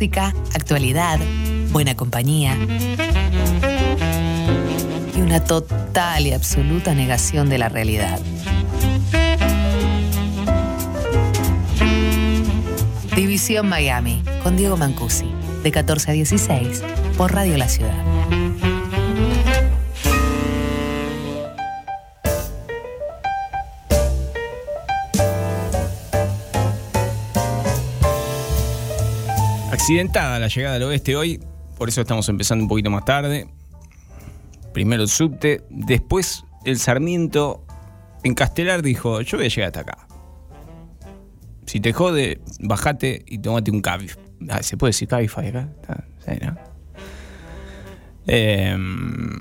música, actualidad, buena compañía y una total y absoluta negación de la realidad. División Miami, con Diego Mancusi, de 14 a 16, por Radio La Ciudad. Accidentada la llegada al oeste hoy, por eso estamos empezando un poquito más tarde. Primero el subte, después el Sarmiento en Castelar dijo, yo voy a llegar hasta acá. Si te jode, bajate y tomate un cabif. Ah, ¿Se puede decir Cabify acá? Em,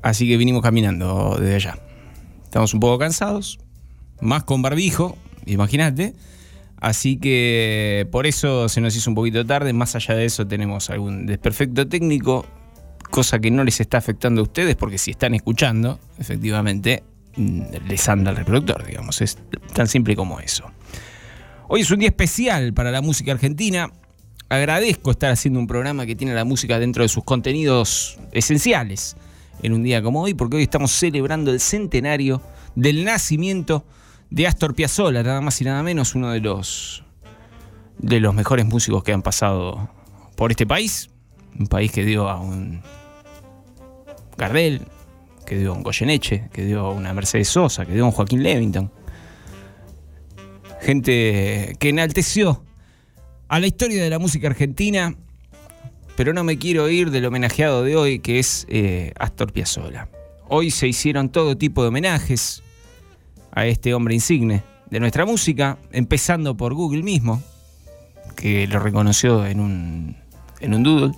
así que vinimos caminando desde allá. Estamos un poco cansados, más con barbijo, imagínate. Así que por eso se nos hizo un poquito tarde. Más allá de eso tenemos algún desperfecto técnico, cosa que no les está afectando a ustedes porque si están escuchando, efectivamente, mm, les anda el reproductor, digamos. Es tan simple como eso. Hoy es un día especial para la música argentina. Agradezco estar haciendo un programa que tiene la música dentro de sus contenidos esenciales en un día como hoy, porque hoy estamos celebrando el centenario del nacimiento Astor Piazzolla, nada más y nada menos, uno de los de los mejores músicos que han pasado por este país, un país que dio a un Gardel, que dio a un Goyeneche, que dio a una Mercedes Sosa, que dio a un Joaquín Levington. Gente que enalteció a la historia de la música argentina, pero no me quiero ir del homenajeado de hoy, que es eh, Astor Piazzolla. Hoy se hicieron todo tipo de homenajes, a este hombre insigne de nuestra música, empezando por Google mismo, que lo reconoció en un, en un doodle.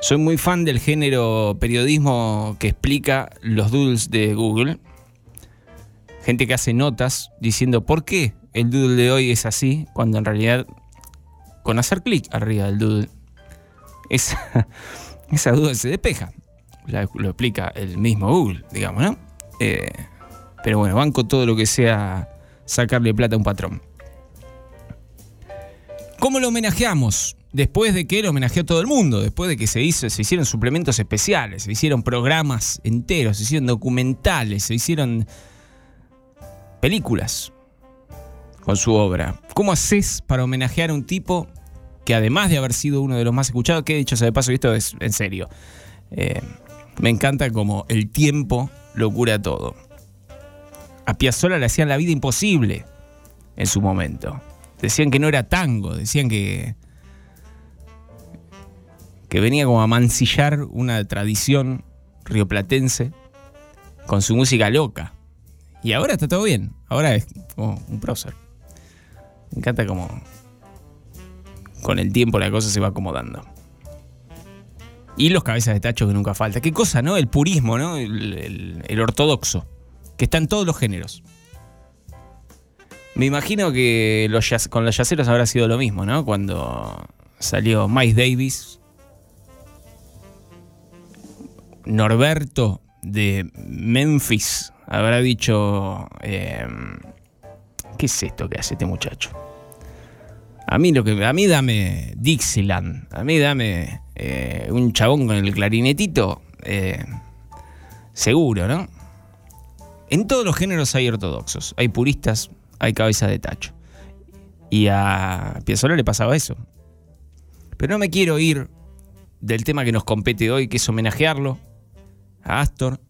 Soy muy fan del género periodismo que explica los doodles de Google. Gente que hace notas diciendo por qué el doodle de hoy es así, cuando en realidad con hacer clic arriba del doodle, esa, duda se despeja. lo explica el mismo Google, digamos, ¿no? Eh, pero bueno, banco todo lo que sea sacarle plata a un patrón. ¿Cómo lo homenajeamos? Después de que lo homenajeó todo el mundo, después de que se, hizo, se hicieron suplementos especiales, se hicieron programas enteros, se hicieron documentales, se hicieron películas con su obra. ¿Cómo haces para homenajear a un tipo que además de haber sido uno de los más escuchados, que dicho sea de paso, esto es en serio, eh, me encanta como el tiempo lo cura todo a Piazzolla le hacían la vida imposible en su momento. Decían que no era tango, decían que que venía como a mancillar una tradición rioplatense con su música loca. Y ahora está todo bien, ahora es como un prócer. Me encanta como con el tiempo la cosa se va acomodando. Y los cabezas de tacho que nunca falta. Qué cosa, ¿no? El purismo, ¿no? el ortodoxo que está en todos los géneros. Me imagino que con los yaceros habrá sido lo mismo, ¿no? Cuando salió Miles Davis, Norberto de Memphis habrá dicho, em, ¿qué es esto que hace este muchacho? A mí lo que a mí dame Dixieland, a mí dame eh, un chabón con el clarinetito, eh, seguro, ¿no? En todos los géneros hay ortodoxos, hay puristas, hay cabeza de tacho. Y a Piazzolla le pasaba eso. Pero no me quiero ir del tema que nos compete hoy, que es homenajearlo a Astor.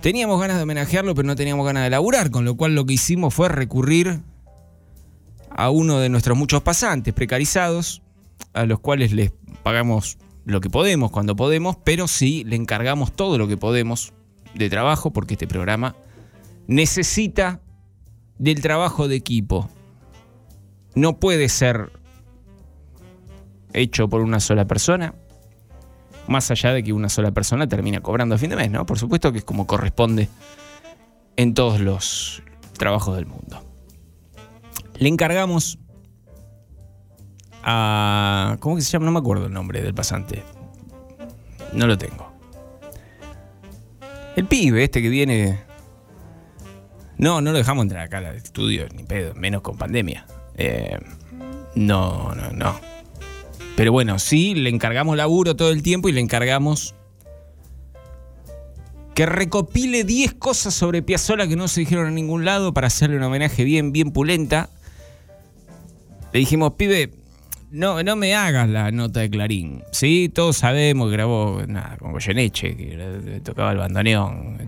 Teníamos ganas de homenajearlo, pero no teníamos ganas de laburar, con lo cual lo que hicimos fue recurrir a uno de nuestros muchos pasantes precarizados, a los cuales les pagamos lo que podemos cuando podemos, pero sí le encargamos todo lo que podemos de trabajo, porque este programa necesita del trabajo de equipo. No puede ser hecho por una sola persona, más allá de que una sola persona termina cobrando a fin de mes, ¿no? Por supuesto que es como corresponde en todos los trabajos del mundo. Le encargamos a... ¿Cómo que se llama? No me acuerdo el nombre del pasante. No lo tengo. El pibe este que viene. No, no lo dejamos entrar acá al estudio, ni pedo, menos con pandemia. Eh, No, no, no. Pero bueno, sí, le encargamos laburo todo el tiempo y le encargamos que recopile 10 cosas sobre Piazzolla que no se dijeron en ningún lado para hacerle un homenaje bien, bien pulenta. Le dijimos, pibe, no, no me hagas la nota de Clarín. Sí, todos sabemos que grabó nada, con Goyeneche, que tocaba el bandoneón.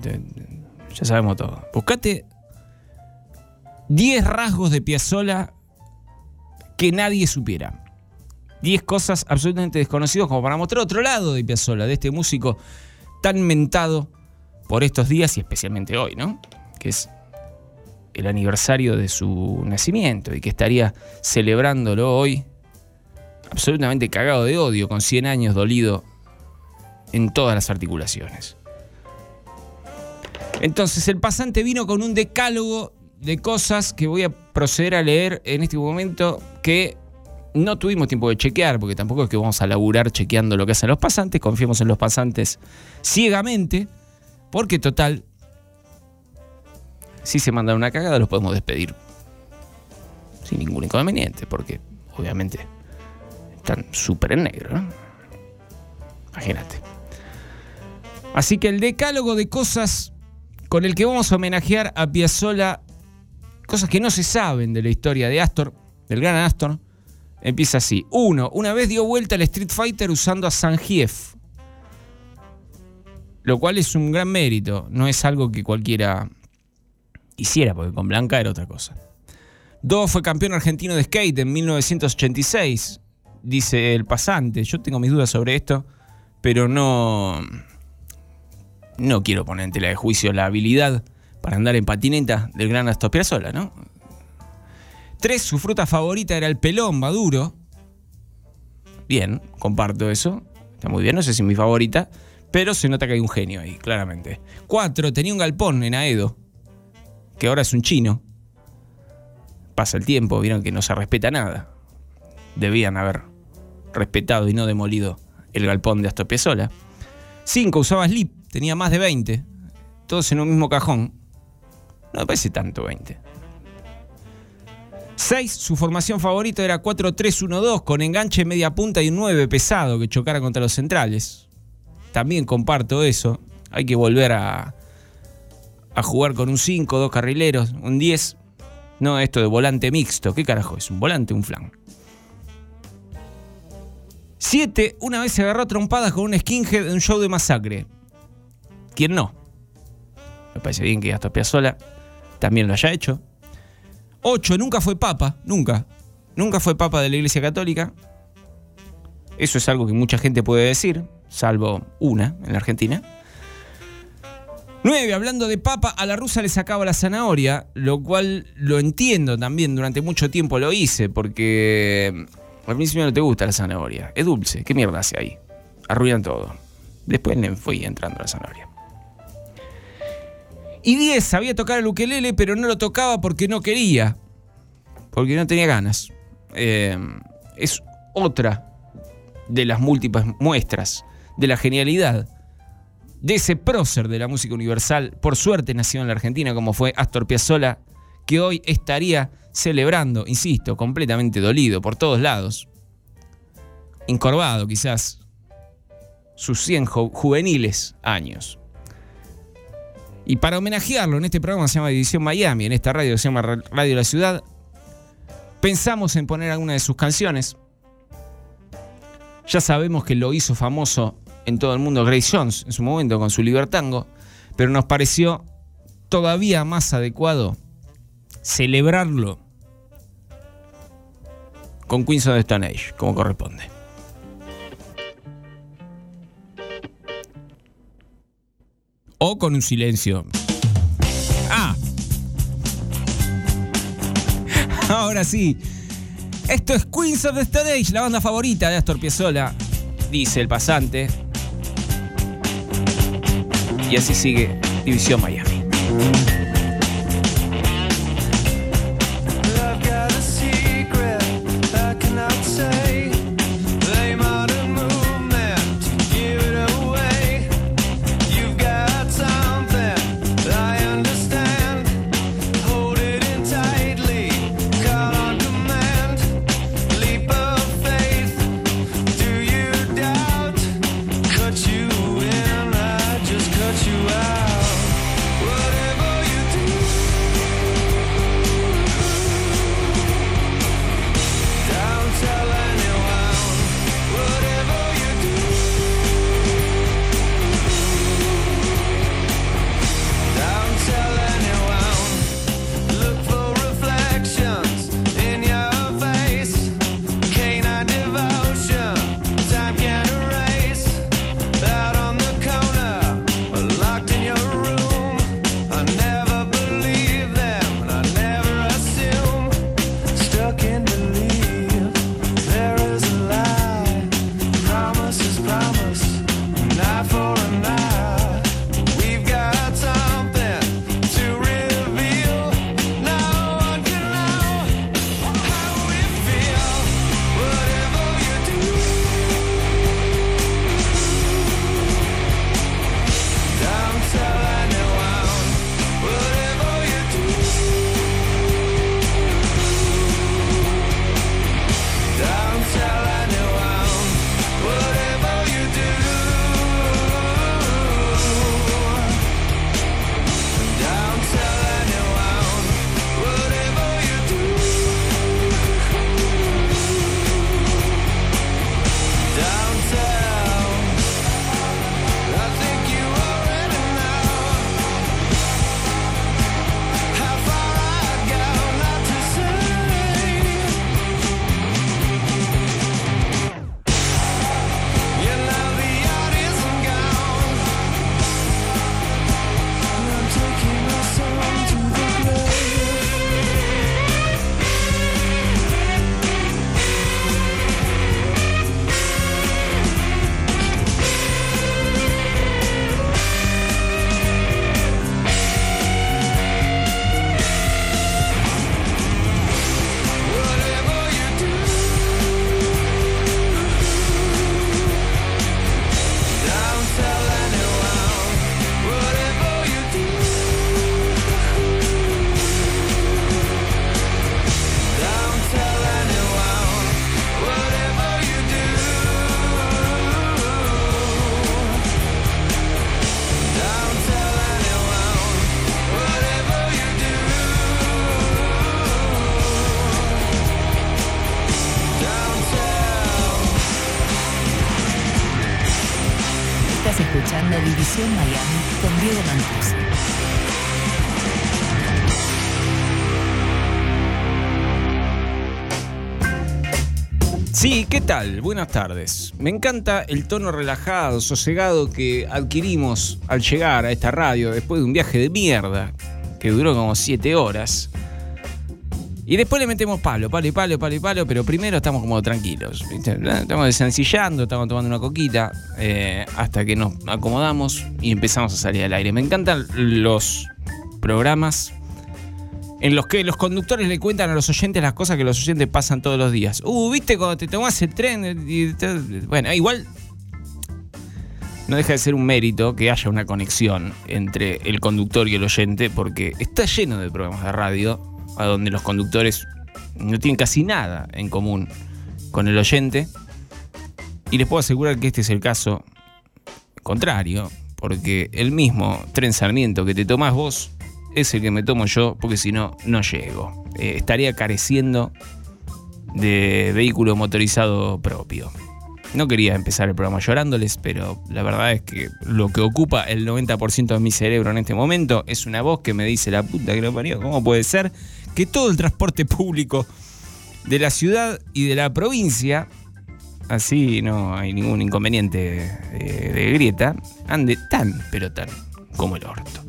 Ya sabemos todo. Buscate 10 rasgos de Piazzolla que nadie supiera. 10 cosas absolutamente desconocidas como para mostrar otro lado de Piazzolla, de este músico tan mentado por estos días y especialmente hoy, ¿no? Que es el aniversario de su nacimiento y que estaría celebrándolo hoy absolutamente cagado de odio, con 100 años dolido en todas las articulaciones. Entonces el pasante vino con un decálogo de cosas que voy a proceder a leer en este momento que no tuvimos tiempo de chequear, porque tampoco es que vamos a laburar chequeando lo que hacen los pasantes, confiemos en los pasantes ciegamente, porque total, si se manda una cagada los podemos despedir sin ningún inconveniente, porque obviamente están súper en negro. Imagínate. Así que el decálogo de cosas con el que vamos a homenajear a Piazzolla, cosas que no se saben de la historia de Astor, del gran Astor, empieza así. Uno, una vez dio vuelta al Street Fighter usando a Sangief, lo cual es un gran mérito, no es algo que cualquiera hiciera, porque con Blanca era otra cosa. Dos, fue campeón argentino de skate en 1986 dice el pasante. Yo tengo mis dudas sobre esto, pero no. No quiero poner en tela de juicio la habilidad para andar en patineta del gran Astor Piazzolla, ¿no? Tres, su fruta favorita era el pelón maduro. Bien, comparto eso. Está muy bien, no sé si es mi favorita, pero se nota que hay un genio ahí, claramente. Cuatro, tenía un galpón en Aedo, que ahora es un chino. Pasa el tiempo, vieron que no se respeta nada. Debían haber respetado y no demolido el galpón de Astor Piazzolla. 5. Usaba slip, tenía más de 20. Todos en un mismo cajón. No me parece tanto 20. 6. Su formación favorita era 4-3-1-2 con enganche media punta y un 9 pesado que chocara contra los centrales. También comparto eso. Hay que volver a, a jugar con un 5, dos carrileros, un 10. No, esto de volante mixto. ¿Qué carajo es? ¿Un volante un flan? Siete, una vez se agarró trompadas con un skinhead en un show de masacre. ¿Quién no? Me parece bien que Astor Piazzolla también lo haya hecho. Ocho, nunca fue papa, nunca. Nunca fue papa de la Iglesia Católica. Eso es algo que mucha gente puede decir, salvo una en la Argentina. Nueve, hablando de papa, a la rusa le sacaba la zanahoria, lo cual lo entiendo también, durante mucho tiempo lo hice, porque al principio no te gusta la zanahoria. Es dulce. ¿Qué mierda hace ahí? Arruinan todo. Después le fui entrando la zanahoria. Y 10 sabía tocar el ukelele, pero no lo tocaba porque no quería. Porque no tenía ganas. Eh, es otra de las múltiples muestras de la genialidad de ese prócer de la música universal, por suerte nacido en la Argentina, como fue Astor Piazzolla, que hoy estaría celebrando, insisto, completamente dolido por todos lados, encorvado quizás, sus 100 juveniles años. Y para homenajearlo en este programa se llama División Miami, en esta radio se llama Radio La Ciudad, pensamos en poner alguna de sus canciones. Ya sabemos que lo hizo famoso en todo el mundo Grace Jones en su momento con su Libertango, pero nos pareció todavía más adecuado celebrarlo con Queens of the Stone Age, como corresponde. O con un silencio. Ah. Ahora sí. Esto es Queens of the Stone Age, la banda favorita de Astor Piazzolla, dice el pasante. Y así sigue División Miami. Miami con Diego. Sí, ¿qué tal? Buenas tardes. Me encanta el tono relajado, sosegado que adquirimos al llegar a esta radio después de un viaje de mierda que duró como 7 horas. Y después le metemos palo, palo y palo, palo y palo, pero primero estamos como tranquilos. Estamos desencillando, estamos tomando una coquita eh, hasta que nos acomodamos y empezamos a salir al aire. Me encantan los programas en los que los conductores le cuentan a los oyentes las cosas que los oyentes pasan todos los días. Uh, ¿viste cuando te tomas el tren? Te- bueno, igual no deja de ser un mérito que haya una conexión entre el conductor y el oyente, porque está lleno de programas de radio a donde los conductores no tienen casi nada en común con el oyente. Y les puedo asegurar que este es el caso contrario, porque el mismo tren Sarmiento que te tomás vos es el que me tomo yo, porque si no, no llego. Eh, estaría careciendo de vehículo motorizado propio. No quería empezar el programa llorándoles, pero la verdad es que lo que ocupa el 90% de mi cerebro en este momento es una voz que me dice la puta que lo parió. ¿Cómo puede ser que todo el transporte público de la ciudad y de la provincia, así no hay ningún inconveniente de, grieta, ande tan, pero tan como el orto?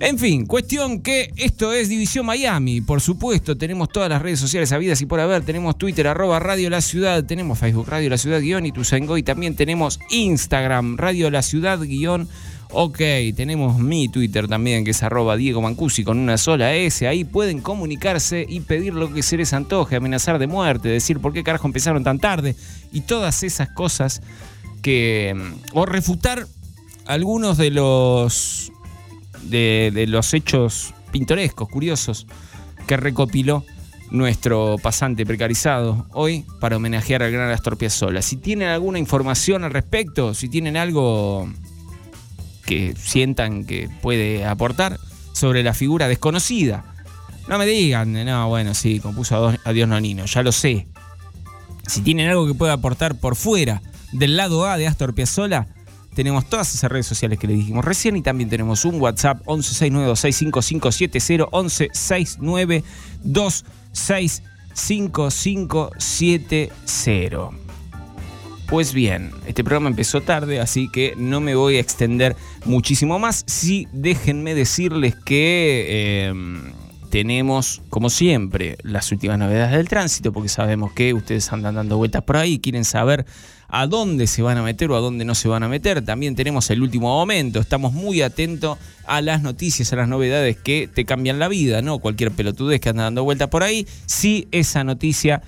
En fin, cuestión que esto es División Miami. Por supuesto, tenemos todas las redes sociales habidas y por haber. Tenemos Twitter, arroba Radio La Ciudad. Tenemos Facebook, Radio La Ciudad, guion y Tusango. Y también tenemos Instagram, Radio La Ciudad, guion. Ok, tenemos mi Twitter también, que es arroba Diego Mancusi con una sola S. Ahí pueden comunicarse y pedir lo que se les antoje, amenazar de muerte, decir por qué carajo empezaron tan tarde y todas esas cosas que... o refutar algunos de los de, de los hechos pintorescos, curiosos, que recopiló nuestro pasante precarizado hoy para homenajear al gran Astor Piazzolla. Si tienen alguna información al respecto, si tienen algo que sientan que puede aportar sobre la figura desconocida, no me digan, no, bueno, sí, compuso a, Dios Nonino, ya lo sé. Si tienen algo que pueda aportar por fuera del lado A de Astor Piazzolla, tenemos todas esas redes sociales que le dijimos recién y también tenemos un WhatsApp 1169265570 1169265570. Pues bien, este programa empezó tarde, así que no me voy a extender muchísimo más. Sí, déjenme decirles que eh, tenemos, como siempre, las últimas novedades del tránsito, porque sabemos que ustedes andan dando vueltas por ahí, quieren saber a dónde se van a meter o a dónde no se van a meter. También tenemos el último momento, estamos muy atentos a las noticias, a las novedades que te cambian la vida, ¿no? Cualquier pelotudez que anda dando vueltas por ahí, sí esa noticia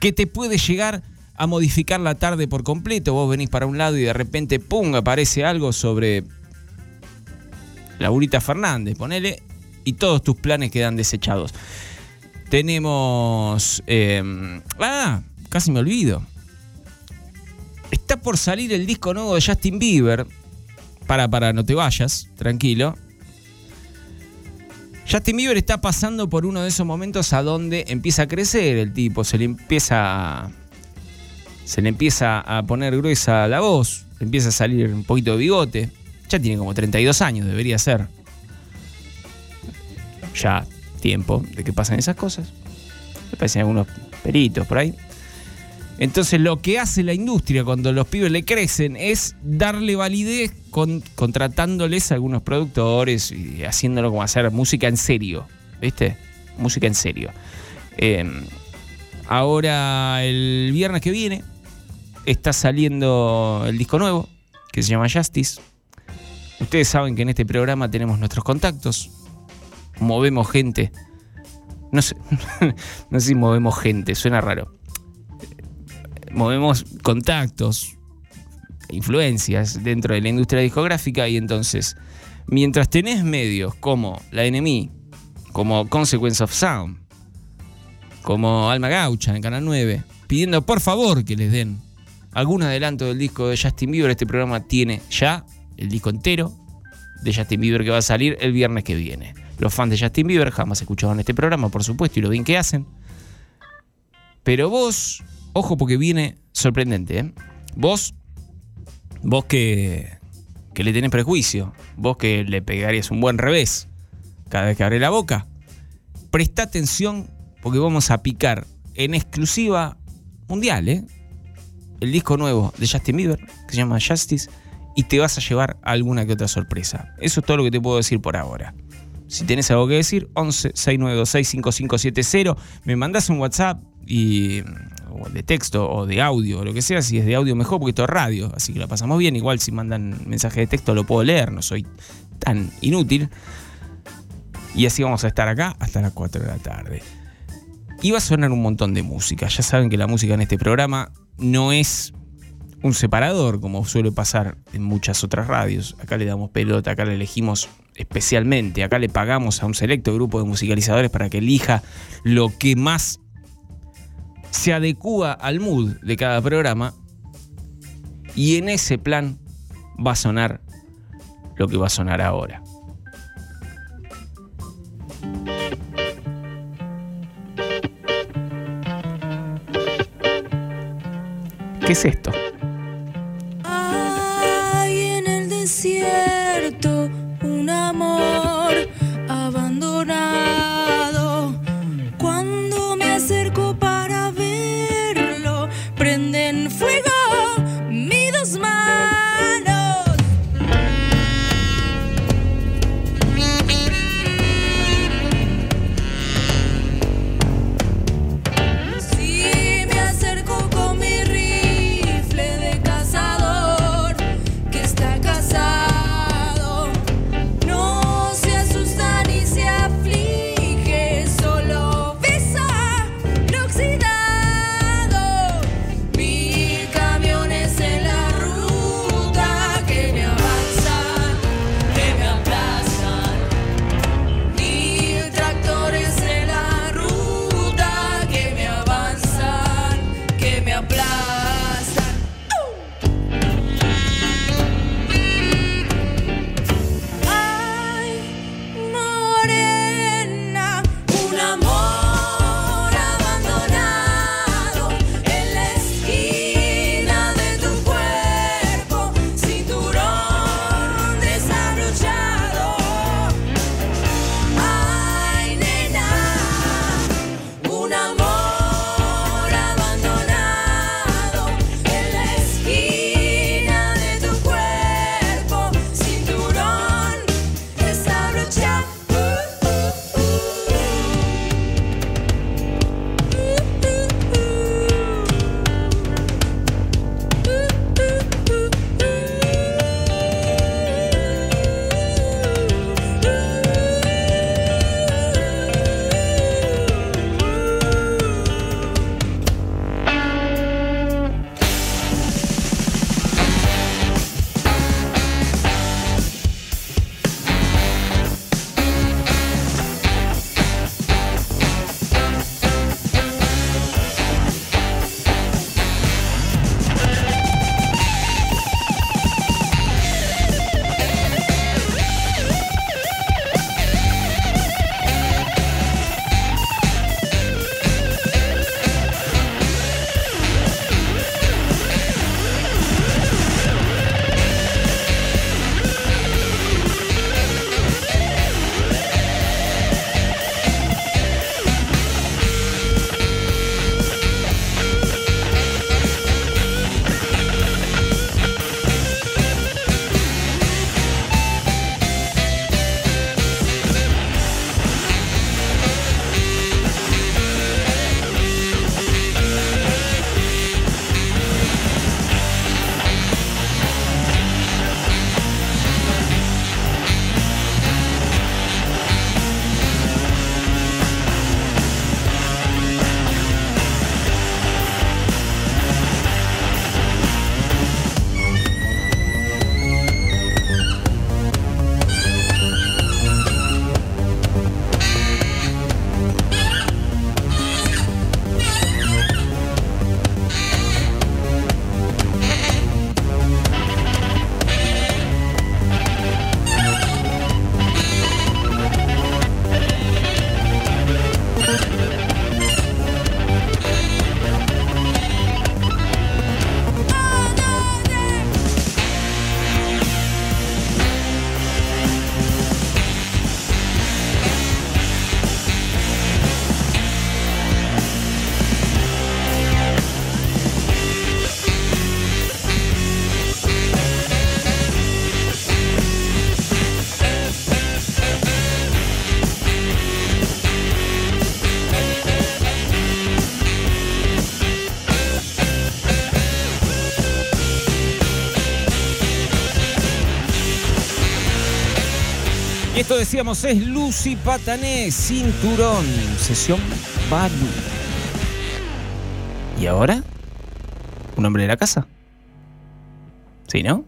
que te puede llegar a modificar la tarde por completo. Vos venís para un lado y de repente, ¡pum!, aparece algo sobre Laurita Fernández, ponele, y todos tus planes quedan desechados. Tenemos... eh, ah, casi me olvido. Está por salir el disco nuevo de Justin Bieber. Para, para, no te vayas, tranquilo. Justin Bieber está pasando por uno de esos momentos a donde empieza a crecer el tipo, se le empieza se le empieza a poner gruesa la voz, le empieza a salir un poquito de bigote. Ya tiene como 32 años, debería ser. Ya tiempo de que pasen esas cosas. Me parecen algunos peritos por ahí. Entonces lo que hace la industria cuando los pibes le crecen es darle validez con, contratándoles a algunos productores y haciéndolo como hacer música en serio. ¿Viste? Música en serio. Eh, ahora el viernes que viene está saliendo el disco nuevo que se llama Justice. Ustedes saben que en este programa tenemos nuestros contactos. Movemos gente. No sé, no sé si movemos gente, suena raro movemos contactos, influencias dentro de la industria discográfica y entonces, mientras tenés medios como la NME, como Consequence of Sound, como Alma Gaucha en Canal 9, pidiendo por favor que les den algún adelanto del disco de Justin Bieber, este programa tiene ya el disco entero de Justin Bieber que va a salir el viernes que viene. Los fans de Justin Bieber jamás escuchaban este programa, por supuesto, y lo bien que hacen. Pero vos, ojo porque viene sorprendente, ¿eh? Vos, vos que, que le tenés prejuicio, vos que le pegarías un buen revés cada vez que abre la boca, presta atención porque vamos a picar en exclusiva mundial, ¿eh? El disco nuevo de Justin Bieber, que se llama Justice, y te vas a llevar alguna que otra sorpresa. Eso es todo lo que te puedo decir por ahora. Si tenés algo que decir, 11 6926 5570, me mandás un WhatsApp y o de texto o de audio o lo que sea, si es de audio mejor porque esto es radio, así que lo pasamos bien, igual si mandan mensaje de texto lo puedo leer, no soy tan inútil. Y así vamos a estar acá hasta las 4 de la tarde. Y va a sonar un montón de música. Ya saben que la música en este programa no es un separador, como suele pasar en muchas otras radios. Acá le damos pelota, acá le elegimos especialmente, acá le pagamos a un selecto grupo de musicalizadores para que elija lo que más se adecúa al mood de cada programa. Y en ese plan va a sonar lo que va a sonar ahora. ¿Qué es esto? decíamos, es Lucy Patané, cinturón, sesión Balu. ¿Y ahora? ¿Un hombre de la casa? ¿Sí, no?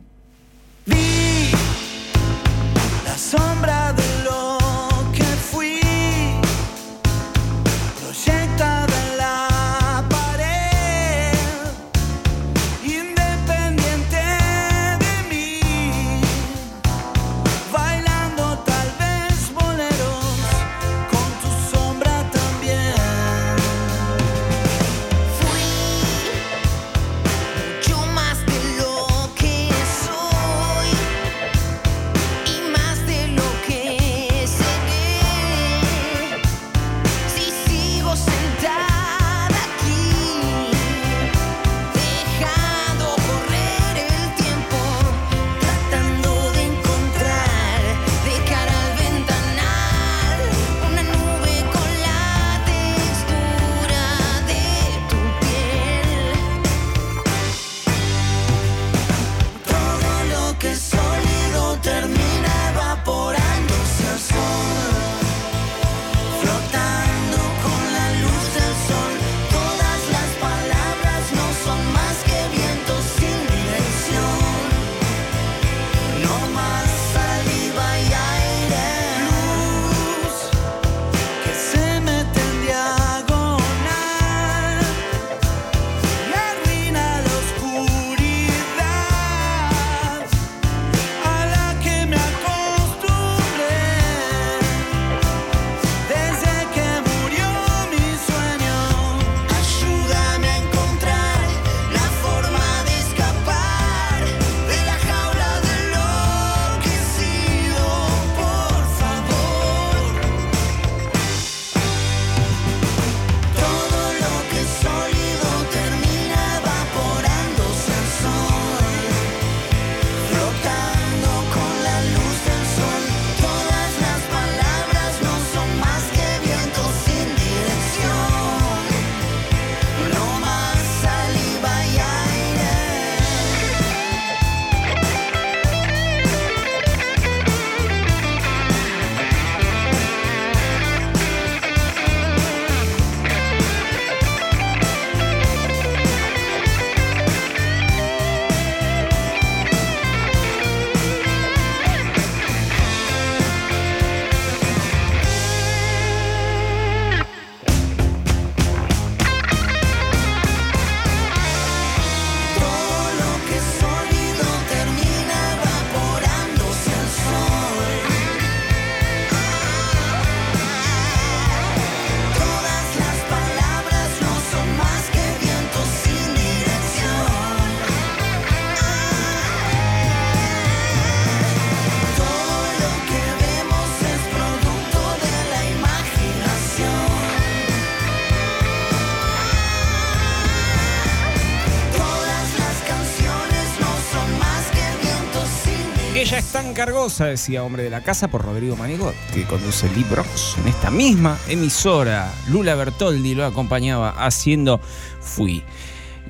tan cargosa, decía Hombre de la Casa por Rodrigo Manigot, que conduce Libros. En esta misma emisora, Lula Bertoldi lo acompañaba haciendo Fui.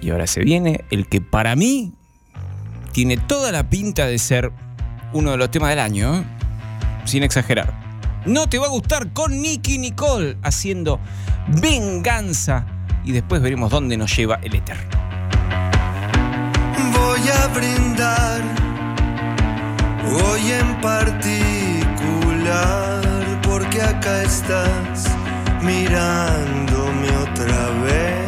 Y ahora se viene el que para mí tiene toda la pinta de ser uno de los temas del año, ¿eh? sin exagerar. No te va a gustar con Nicky Nicole haciendo venganza y después veremos dónde nos lleva el éter. Voy a brindar hoy en particular, porque acá estás mirándome otra vez.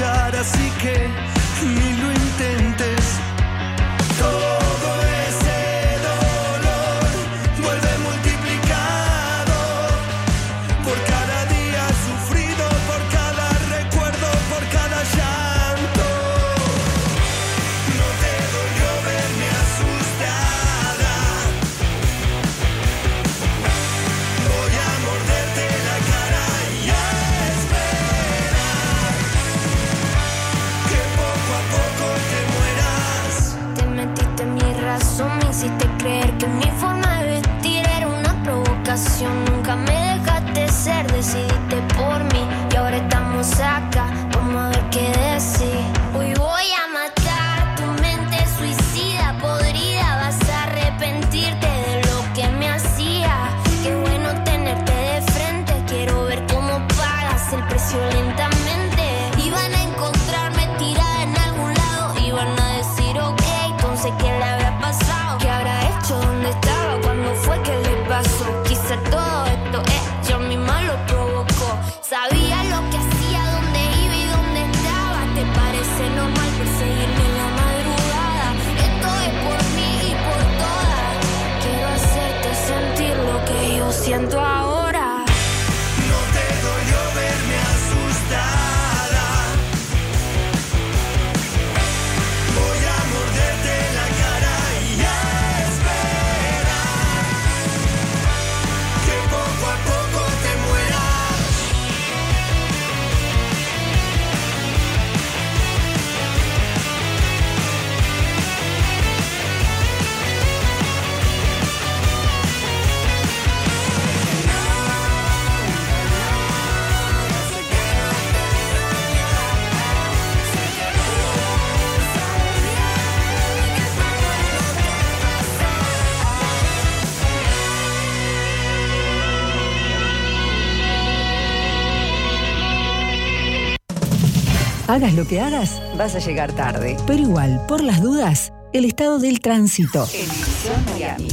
escuchar, así que Hagas lo que hagas, vas a llegar tarde. Pero igual, por las dudas, el estado del tránsito. En Edición Miami.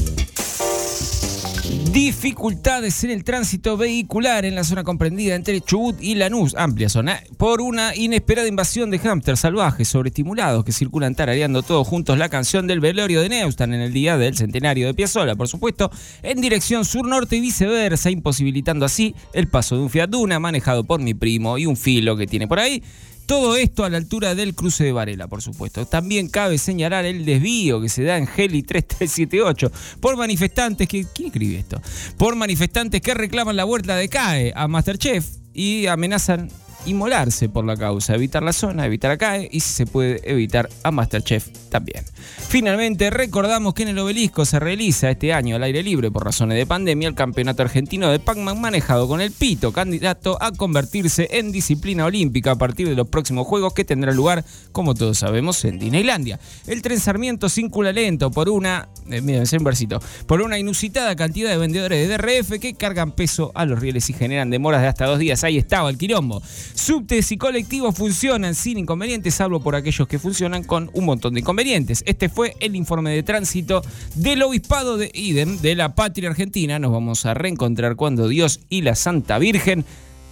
Dificultades en el tránsito vehicular en la zona comprendida entre Chubut y Lanús, amplia zona, por una inesperada invasión de hámsters salvajes sobreestimulados que circulan tarareando todos juntos la canción del velorio de Neustan en el día del centenario de Piazzolla, por supuesto, en dirección sur-norte y viceversa, imposibilitando así el paso de un Fiat Duna manejado por mi primo y un filo que tiene por ahí. Todo esto a la altura del cruce de Varela, por supuesto. También cabe señalar el desvío que se da en Heli 3378 por manifestantes que. ¿Quién escribe esto? Por manifestantes que reclaman la vuelta de CAE a Masterchef y amenazan inmolarse por la causa, evitar la zona, evitar a CAE y si se puede evitar a Masterchef también. Finalmente, recordamos que en el obelisco se realiza este año al aire libre por razones de pandemia el campeonato argentino de Pac-Man manejado con el Pito, candidato a convertirse en disciplina olímpica a partir de los próximos Juegos que tendrán lugar, como todos sabemos, en Disneylandia. El tren Sarmiento circula lento por una, eh, mira, es un versito, por una inusitada cantidad de vendedores de DRF que cargan peso a los rieles y generan demoras de hasta dos días. Ahí estaba el quilombo. Subtes y colectivos funcionan sin inconvenientes, salvo por aquellos que funcionan con un montón de inconvenientes. Este fue el informe de tránsito del obispado de Idem de la patria argentina. Nos vamos a reencontrar cuando Dios y la Santa Virgen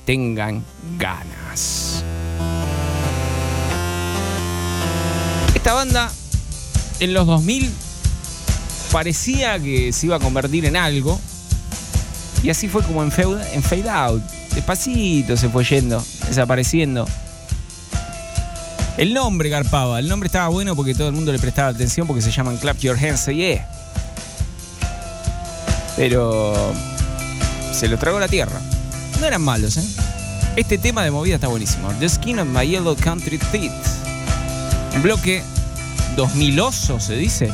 tengan ganas. Esta banda en los 2000 parecía que se iba a convertir en algo y así fue como en fade, en fade out. Despacito se fue yendo, desapareciendo. El nombre garpaba, el nombre estaba bueno porque todo el mundo le prestaba atención porque se llaman Clap Your Hands, Say yeah. Pero se lo tragó la tierra. No eran malos, ¿eh? Este tema de movida está buenísimo. The Skin of My Yellow Country Feet. Un bloque 2000 oso, se dice.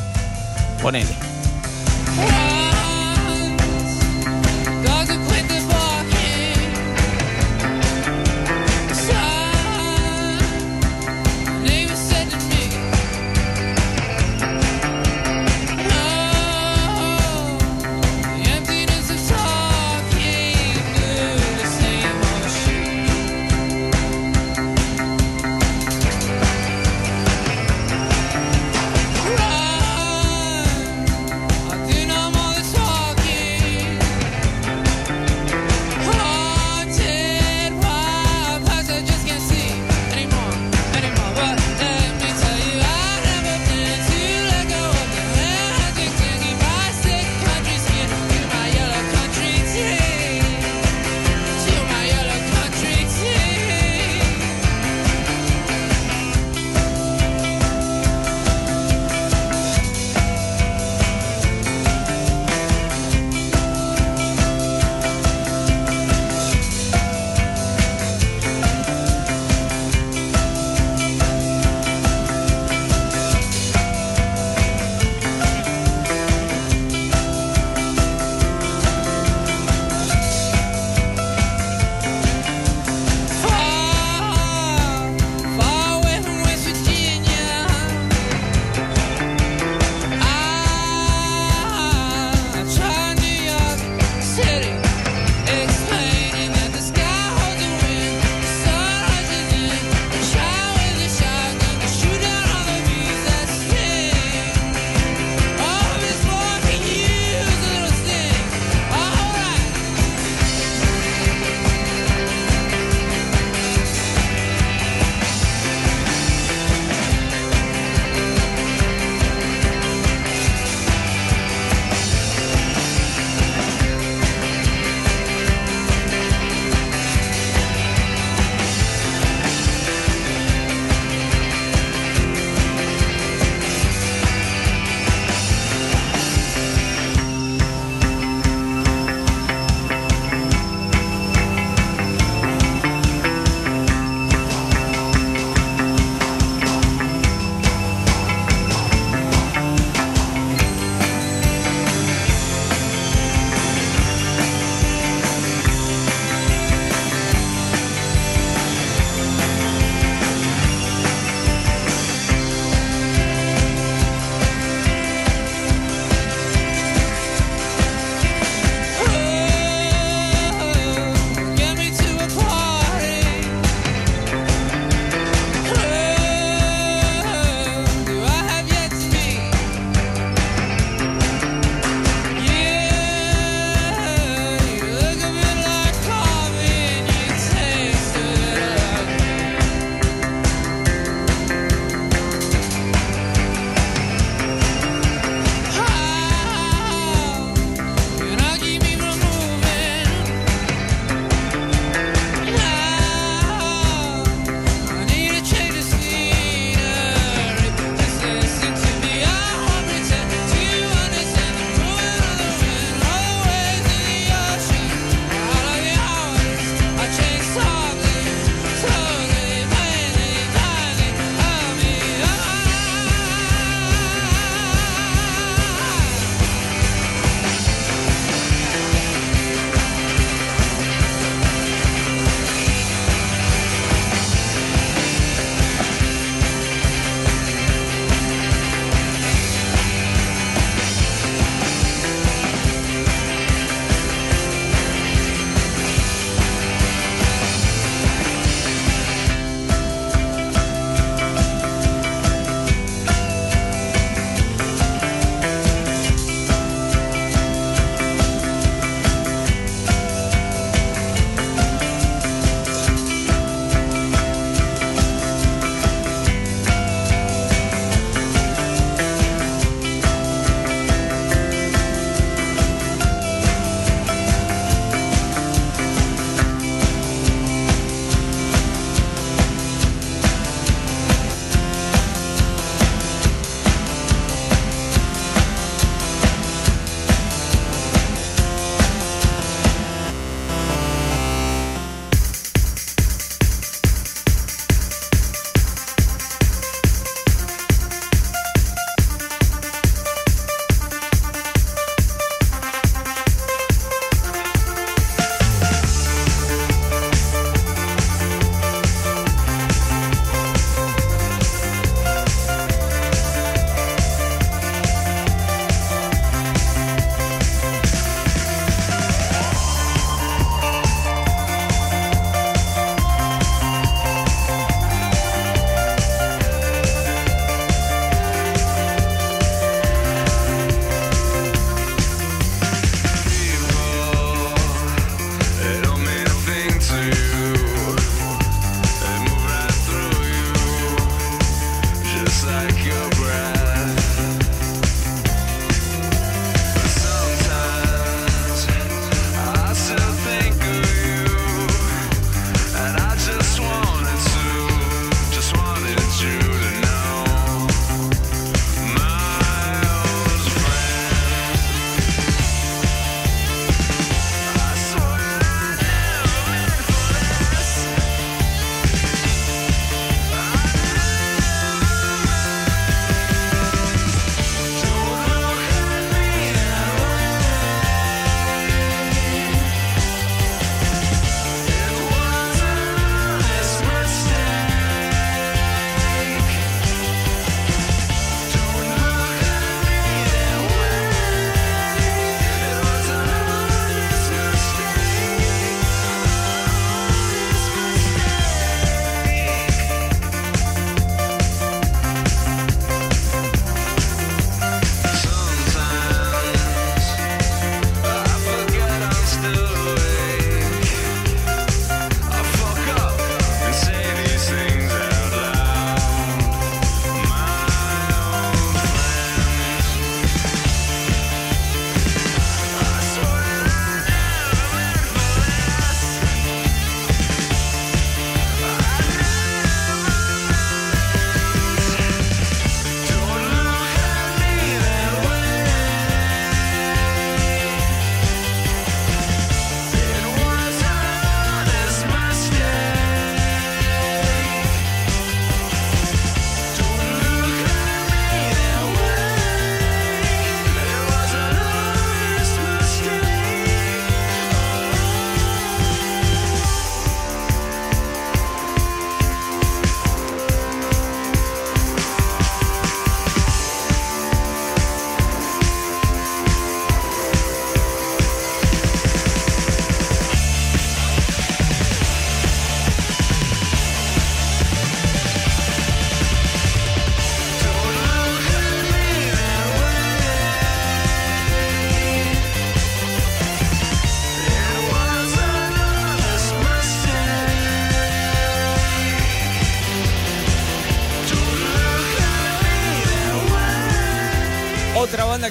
Ponele.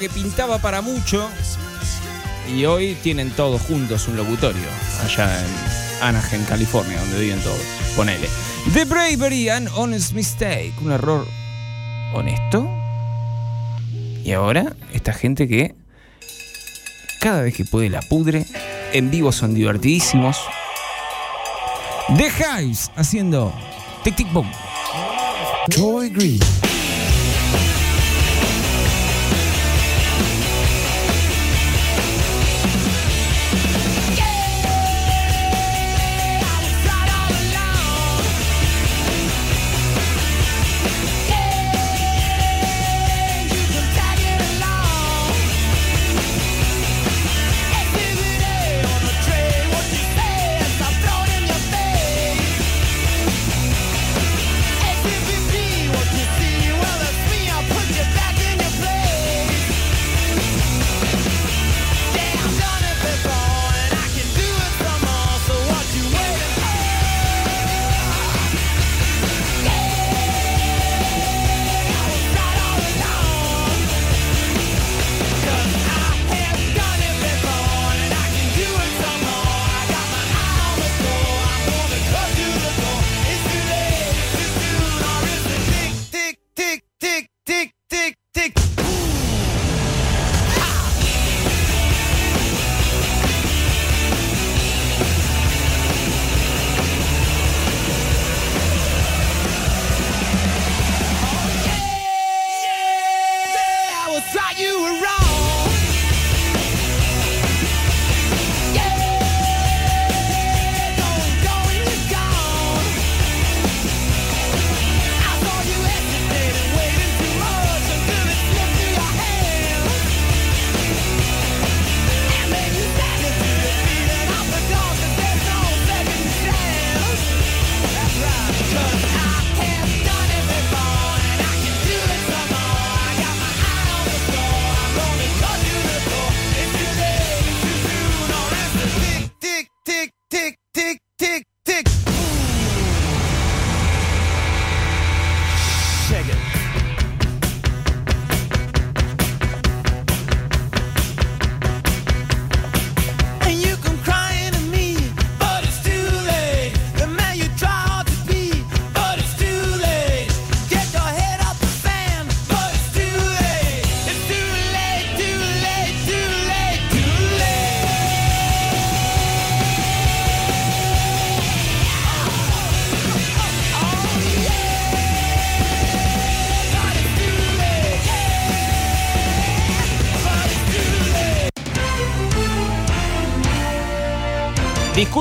Que pintaba para mucho y hoy tienen todos juntos un locutorio allá en Anaheim, California, donde viven todos. Ponele. The Bravery and Honest Mistake, un error honesto. Y ahora, esta gente que cada vez que puede la pudre, en vivo son divertidísimos. The Hives haciendo tic tic boom. Troy Green.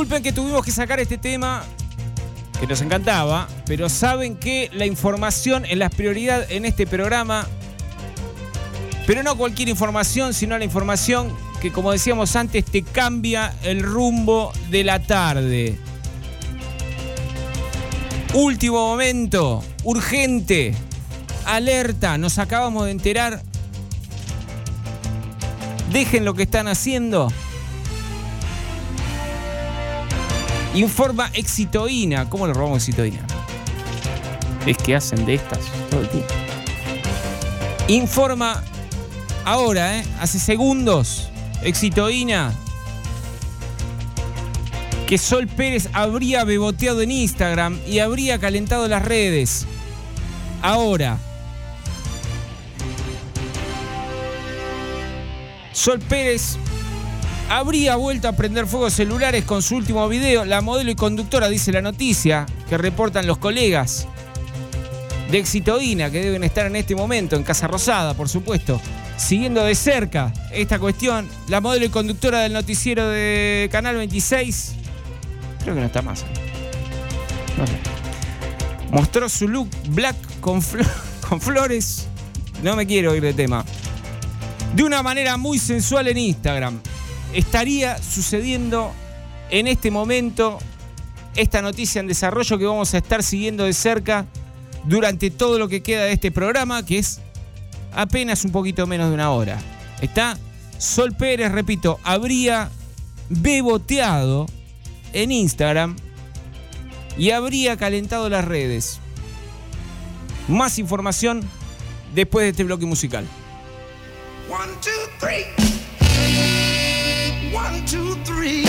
Disculpen que tuvimos que sacar este tema que nos encantaba, pero saben que la información es la prioridad en este programa. Pero no cualquier información, sino la información que, como decíamos antes, te cambia el rumbo de la tarde. Último momento, urgente, alerta, nos acabamos de enterar. Dejen lo que están haciendo. Informa Exitoína. ¿Cómo le robamos Exitoína? Es que hacen de estas todo el tiempo. Informa ahora, ¿eh? hace segundos, Exitoína, que Sol Pérez habría beboteado en Instagram y habría calentado las redes. Ahora. Sol Pérez habría vuelto a prender fuego celulares con su último video. La modelo y conductora dice la noticia que reportan los colegas de Exitoína que deben estar en este momento en Casa Rosada, por supuesto, siguiendo de cerca esta cuestión. La modelo y conductora del noticiero de Canal 26, creo que no está más. No sé. Mostró su look black con, con flores. No me quiero ir de tema. De una manera muy sensual en Instagram. Estaría sucediendo en este momento esta noticia en desarrollo que vamos a estar siguiendo de cerca durante todo lo que queda de este programa, que es apenas un poquito menos de una hora. Está Sol Pérez, repito, habría beboteado en Instagram y habría calentado las redes. Más información después de este bloque musical. One, two. One, two, three.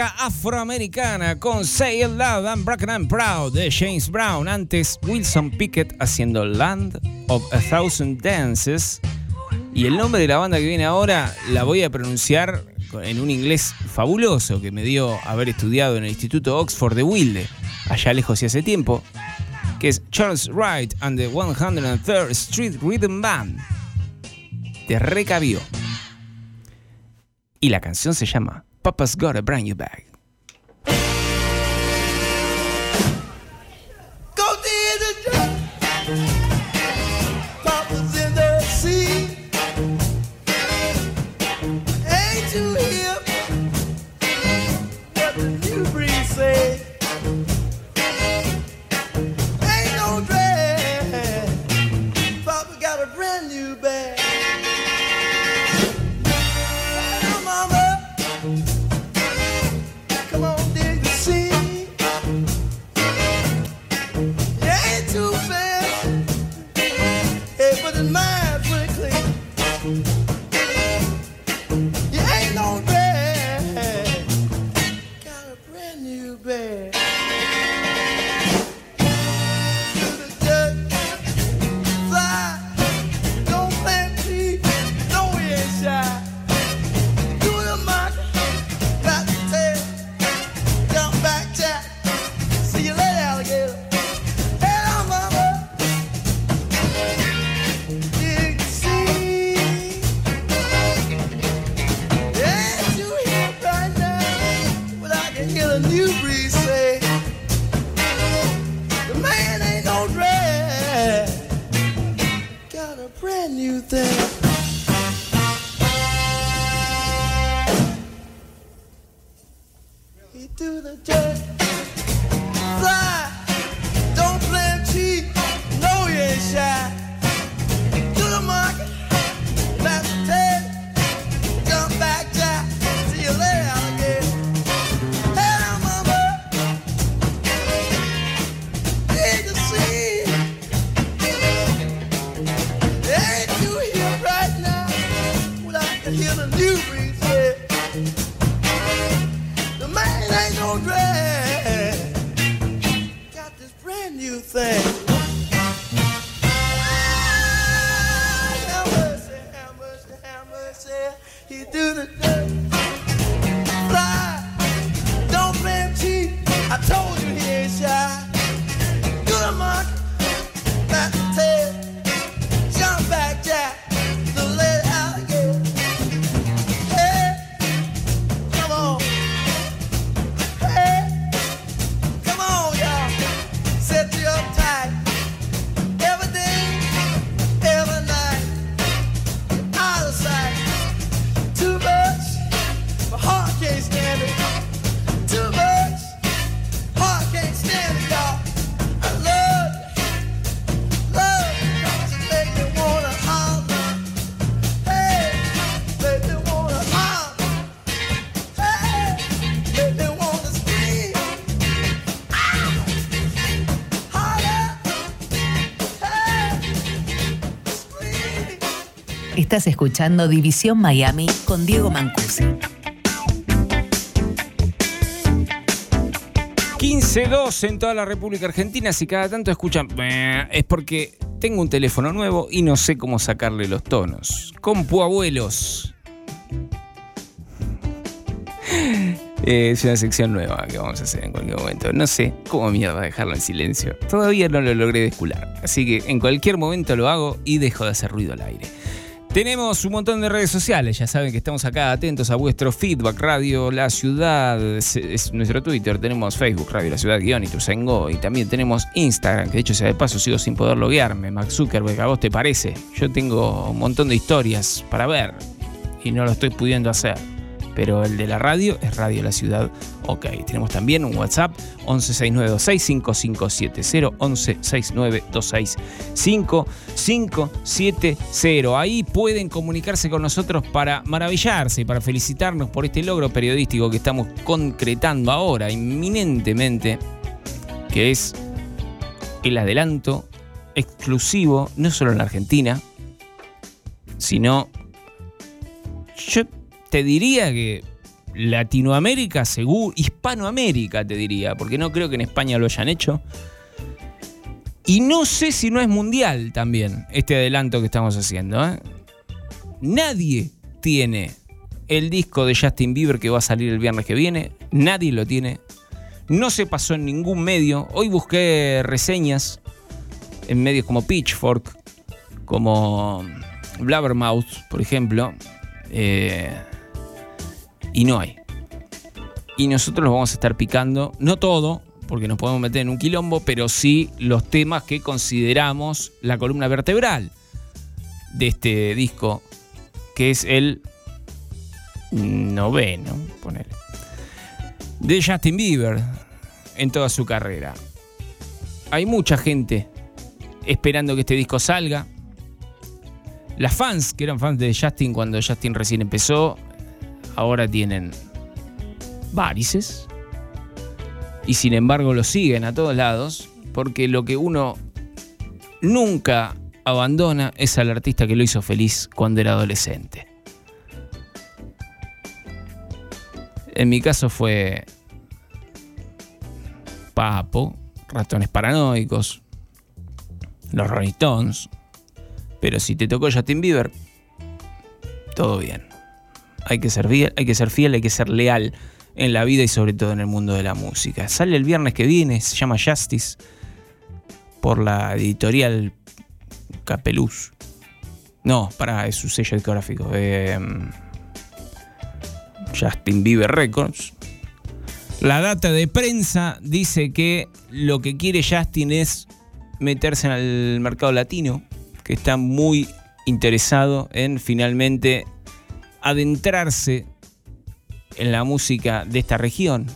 Afroamericana con Say It Loud, I'm Broken and Proud de James Brown. Antes, Wilson Pickett haciendo Land of a Thousand Dances. Y el nombre de la banda que viene ahora la voy a pronunciar en un inglés fabuloso que me dio haber estudiado en el Instituto Oxford de Wilde, allá lejos y hace tiempo, que es Charles Wright and the 103rd Street Rhythm Band. Te recabió. Y la canción se llama Papa's Gotta Bring You Back. Estás escuchando División Miami con Diego Mancusi. 15-2 en toda la República Argentina. Si cada tanto escuchan, "Meh", es porque tengo un teléfono nuevo y no sé cómo sacarle los tonos. Compu abuelos. Eh, Es una sección nueva que vamos a hacer en cualquier momento. No sé cómo mierda dejarlo en silencio. Todavía no lo logré descular. Así que en cualquier momento lo hago y dejo de hacer ruido al aire. Tenemos un montón de redes sociales, ya saben que estamos acá atentos a vuestro feedback. Radio La Ciudad es, es nuestro Twitter, tenemos Facebook, Radio La Ciudad, guion y Tusengo, y también tenemos Instagram, que de hecho sea de paso sigo sin poder loguearme. Max Zuckerberg, ¿a vos te parece? Yo tengo un montón de historias para ver y no lo estoy pudiendo hacer. Pero el de la radio es Radio La Ciudad. Ok, tenemos también un WhatsApp 1169265570 1169265570. Ahí pueden comunicarse con nosotros para maravillarse, para felicitarnos por este logro periodístico que estamos concretando ahora, inminentemente, que es el adelanto exclusivo, no solo en la Argentina, sino te diría que Latinoamérica, seguro, Hispanoamérica te diría, porque no creo que en España lo hayan hecho. Y no sé si no es mundial también este adelanto que estamos haciendo. ¿eh? Nadie tiene el disco de Justin Bieber que va a salir el viernes que viene. Nadie lo tiene. No se pasó en ningún medio. Hoy busqué reseñas en medios como Pitchfork, como Blabbermouth, por ejemplo. eh, y no hay. Y nosotros los vamos a estar picando, no todo, porque nos podemos meter en un quilombo, pero sí los temas que consideramos la columna vertebral de este disco, que es el noveno, ponele, de Justin Bieber en toda su carrera. Hay mucha gente esperando que este disco salga. Las fans, que eran fans de Justin cuando Justin recién empezó, ahora tienen varices. Y sin embargo lo siguen a todos lados, porque lo que uno nunca abandona es al artista que lo hizo feliz cuando era adolescente. En mi caso fue Papo, Ratones Paranoicos, los Rolling Stones. Pero si te tocó Justin Bieber, todo bien. Hay que ser fiel, hay que ser fiel, hay que ser leal en la vida y sobre todo en el mundo de la música. Sale el viernes que viene, se llama Justice, por la editorial Capeluz. No, para, es su sello discográfico. eh, Justin Bieber Records. La data de prensa dice que lo que quiere Justin es meterse en el mercado latino, que está muy interesado en finalmente adentrarse en la música de esta región.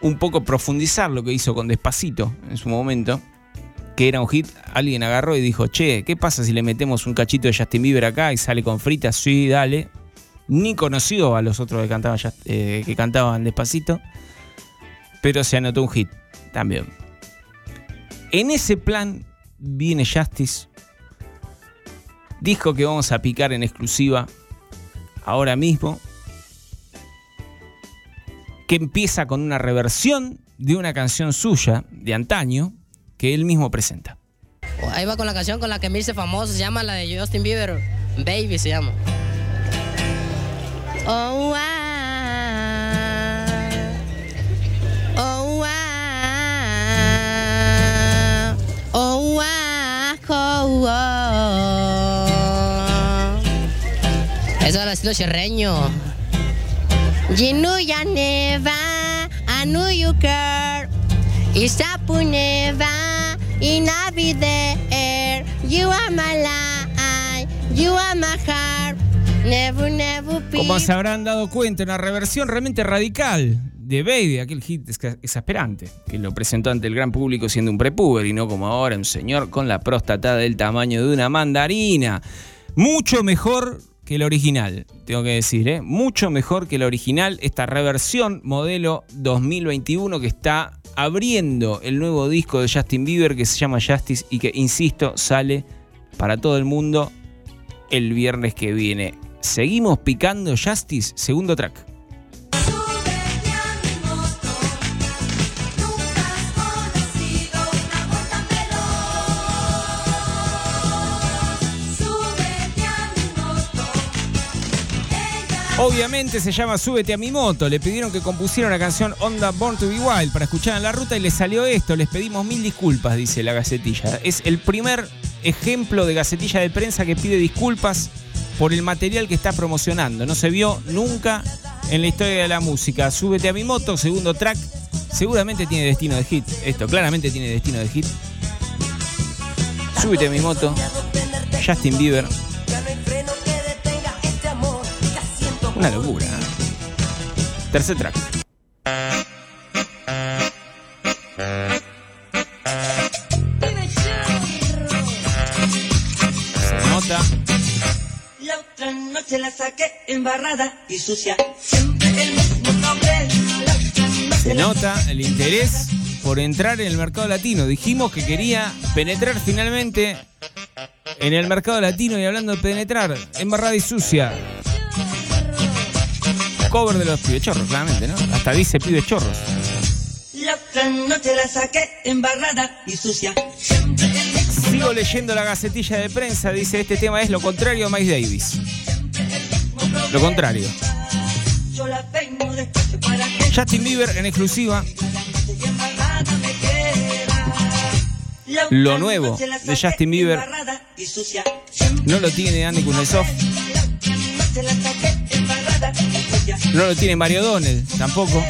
Un poco profundizar lo que hizo con Despacito en su momento, que era un hit. Alguien agarró y dijo, che, ¿qué pasa si le metemos un cachito de Justin Bieber acá y sale con fritas? Sí, dale. Ni conoció a los otros que cantaban, eh, que cantaban Despacito, pero se anotó un hit también. En ese plan viene Justice, disco que vamos a picar en exclusiva ahora mismo, que empieza con una reversión de una canción suya de antaño que él mismo presenta. Ahí va con la canción con la que me hice famoso, se llama la de Justin Bieber, Baby se llama. Oh, ah. Oh, ah. Oh, ah. Oh, oh. You are my heart. Never, never be. Como se habrán dado cuenta, una reversión realmente radical de Baby, aquel hit exasperante, que lo presentó ante el gran público siendo un prepuber y no como ahora un señor con la próstata del tamaño de una mandarina. Mucho mejor que el original, tengo que decir, ¿eh? mucho mejor que el original, esta reversión modelo 2021 que está abriendo el nuevo disco de Justin Bieber que se llama Justice y que, insisto, sale para todo el mundo el viernes que viene. Seguimos picando Justice, segundo track. Obviamente se llama Súbete a mi moto. Le pidieron que compusiera una canción Onda Born to Be Wild para escuchar en la ruta y les salió esto. Les pedimos mil disculpas, dice la gacetilla. Es el primer ejemplo de gacetilla de prensa que pide disculpas por el material que está promocionando. No se vio nunca en la historia de la música. Súbete a mi moto, segundo track. Seguramente tiene destino de hit. Esto claramente tiene destino de hit. Súbete a mi moto. Justin Bieber. Una locura. Tercer track. Se nota. La otra noche la saqué embarrada y sucia. Siempre el mismo nombre. Se nota el interés por entrar en el mercado latino. Dijimos que quería penetrar finalmente en el mercado latino y hablando de penetrar, embarrada y sucia. Cover de los pibes chorros, claramente, ¿no? Hasta dice pibes chorros. La otra noche la saqué embarrada y sucia. Siempre el mismo Sigo leyendo la gacetilla de prensa, dice este tema es lo contrario a Miles Davis. Lo contrario. Justin Bieber en exclusiva, Lo nuevo de Justin Bieber. no lo tiene Andy Kuznetsov, no lo tiene Mario Donnell, tampoco.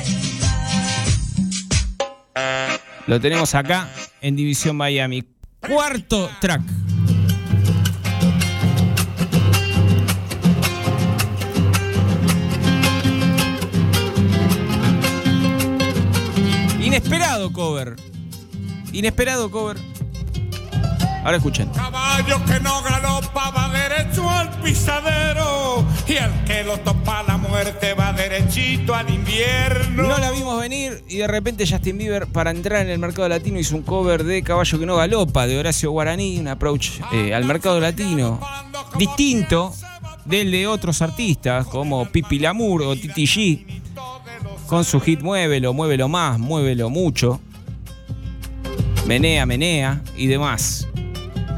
Lo tenemos acá en División Miami. Cuarto track. Inesperado cover. Inesperado cover. Ahora escuchen. Caballo que no galopa va derecho al pisadero y el que lo topa la muerte va derechito al invierno. No la vimos venir y de repente Justin Bieber para entrar en el mercado latino hizo un cover de Caballo que no galopa de Horacio Guaraní, un approach eh, al mercado latino distinto del de otros artistas como Pipi Lamour o Titi G con su hit Muévelo, Muévelo más, Muévelo mucho, Menea, Menea y demás.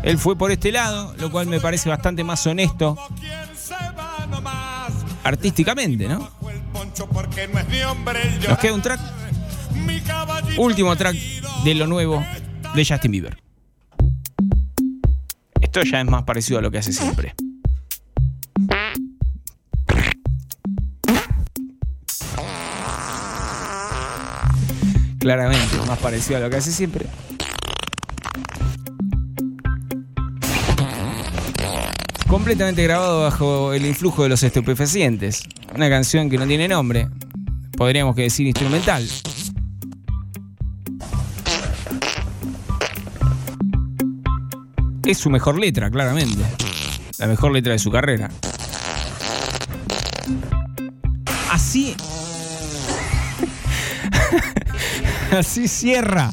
Él fue por este lado, lo cual me parece bastante más honesto hombre el Nos queda un track. Último track de lo nuevo de Justin Bieber. Esto ya es más parecido a lo que hace siempre. Claramente, más parecido a lo que hace siempre. Completamente grabado bajo el influjo de los estupefacientes. Una canción que no tiene nombre. Podríamos que decir instrumental. Es su mejor letra, claramente. La mejor letra de su carrera. Así. Así cierra.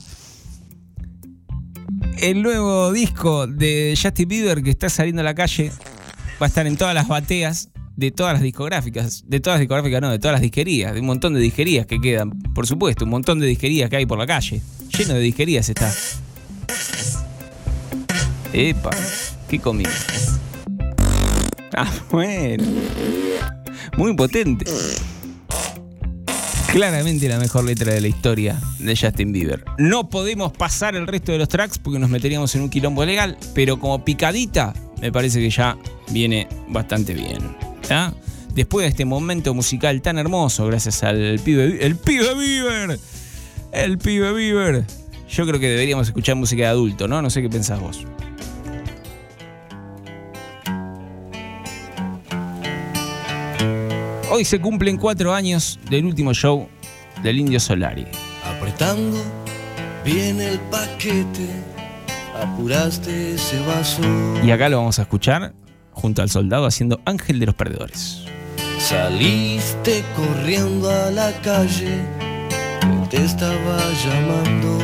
El nuevo disco de Justin Bieber que está saliendo a la calle va a estar en todas las bateas de todas las discográficas. De todas las discográficas, no, de todas las disquerías. De un montón de disquerías que quedan, por supuesto. Un montón de disquerías que hay por la calle. Lleno de disquerías está. Epa, qué comida. Ah, bueno. Muy potente. Claramente la mejor letra de la historia de Justin Bieber. No podemos pasar el resto de los tracks porque nos meteríamos en un quilombo legal, pero como picadita me parece que ya viene bastante bien. Después de este momento musical tan hermoso, gracias al pibe, el pibe Bieber, el pibe Bieber, yo creo que deberíamos escuchar música de adulto, ¿no? No sé qué pensás vos. Hoy se cumplen cuatro años del último show del Indio Solari. Apretando bien el paquete, apuraste ese vaso. Y acá lo vamos a escuchar junto al soldado haciendo Ángel de los Perdedores. Saliste corriendo a la calle, te estaba llamando.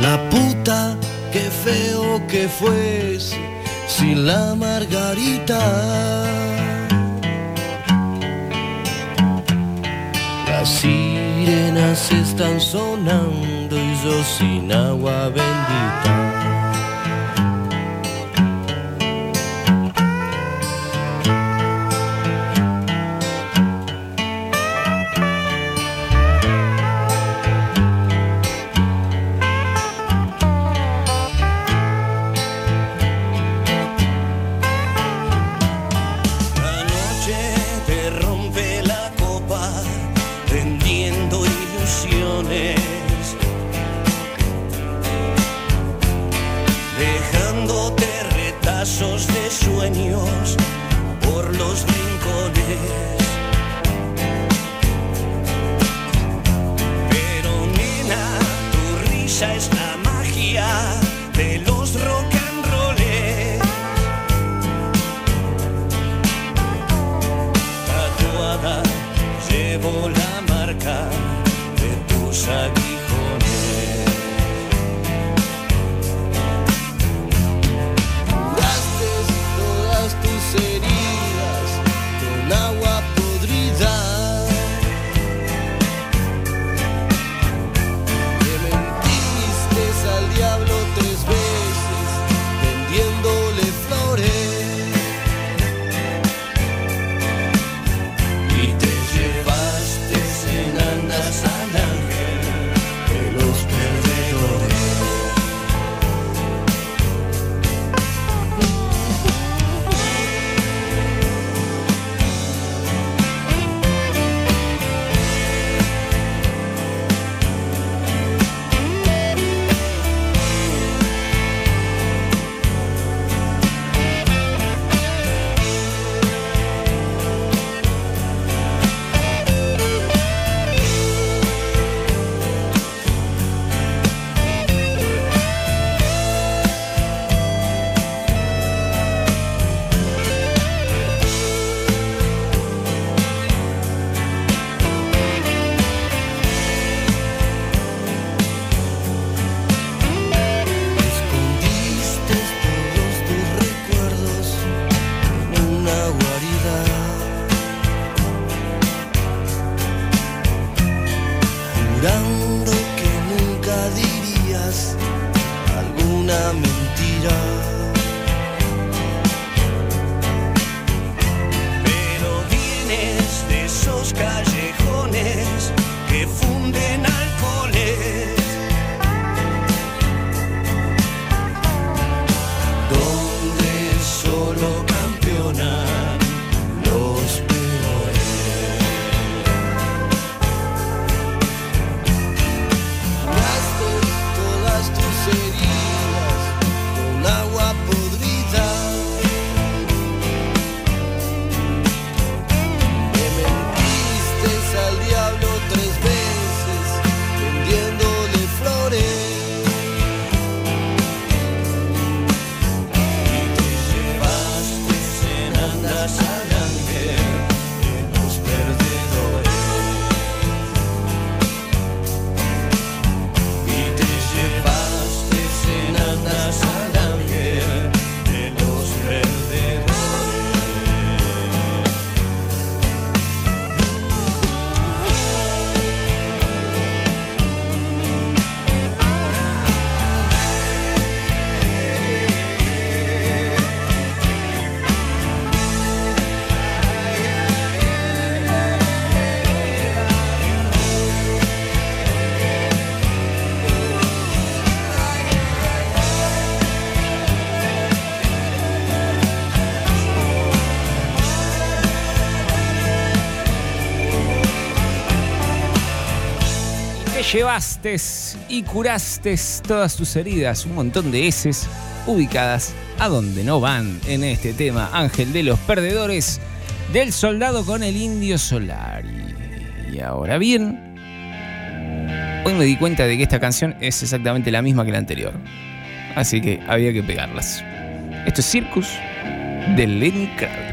La puta, qué feo que fuese sin la margarita. Las sirenas están sonando y yo sin agua bendita. Llevaste y curaste todas tus heridas, un montón de heces ubicadas a donde no van en este tema. Ángel de los perdedores del soldado con el indio solar. Y, ahora bien, hoy me di cuenta de que esta canción es exactamente la misma que la anterior. Así que había que pegarlas. Esto es Circus de Lenny Kravitz.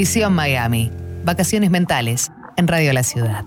División Miami. Vacaciones mentales en Radio La Ciudad.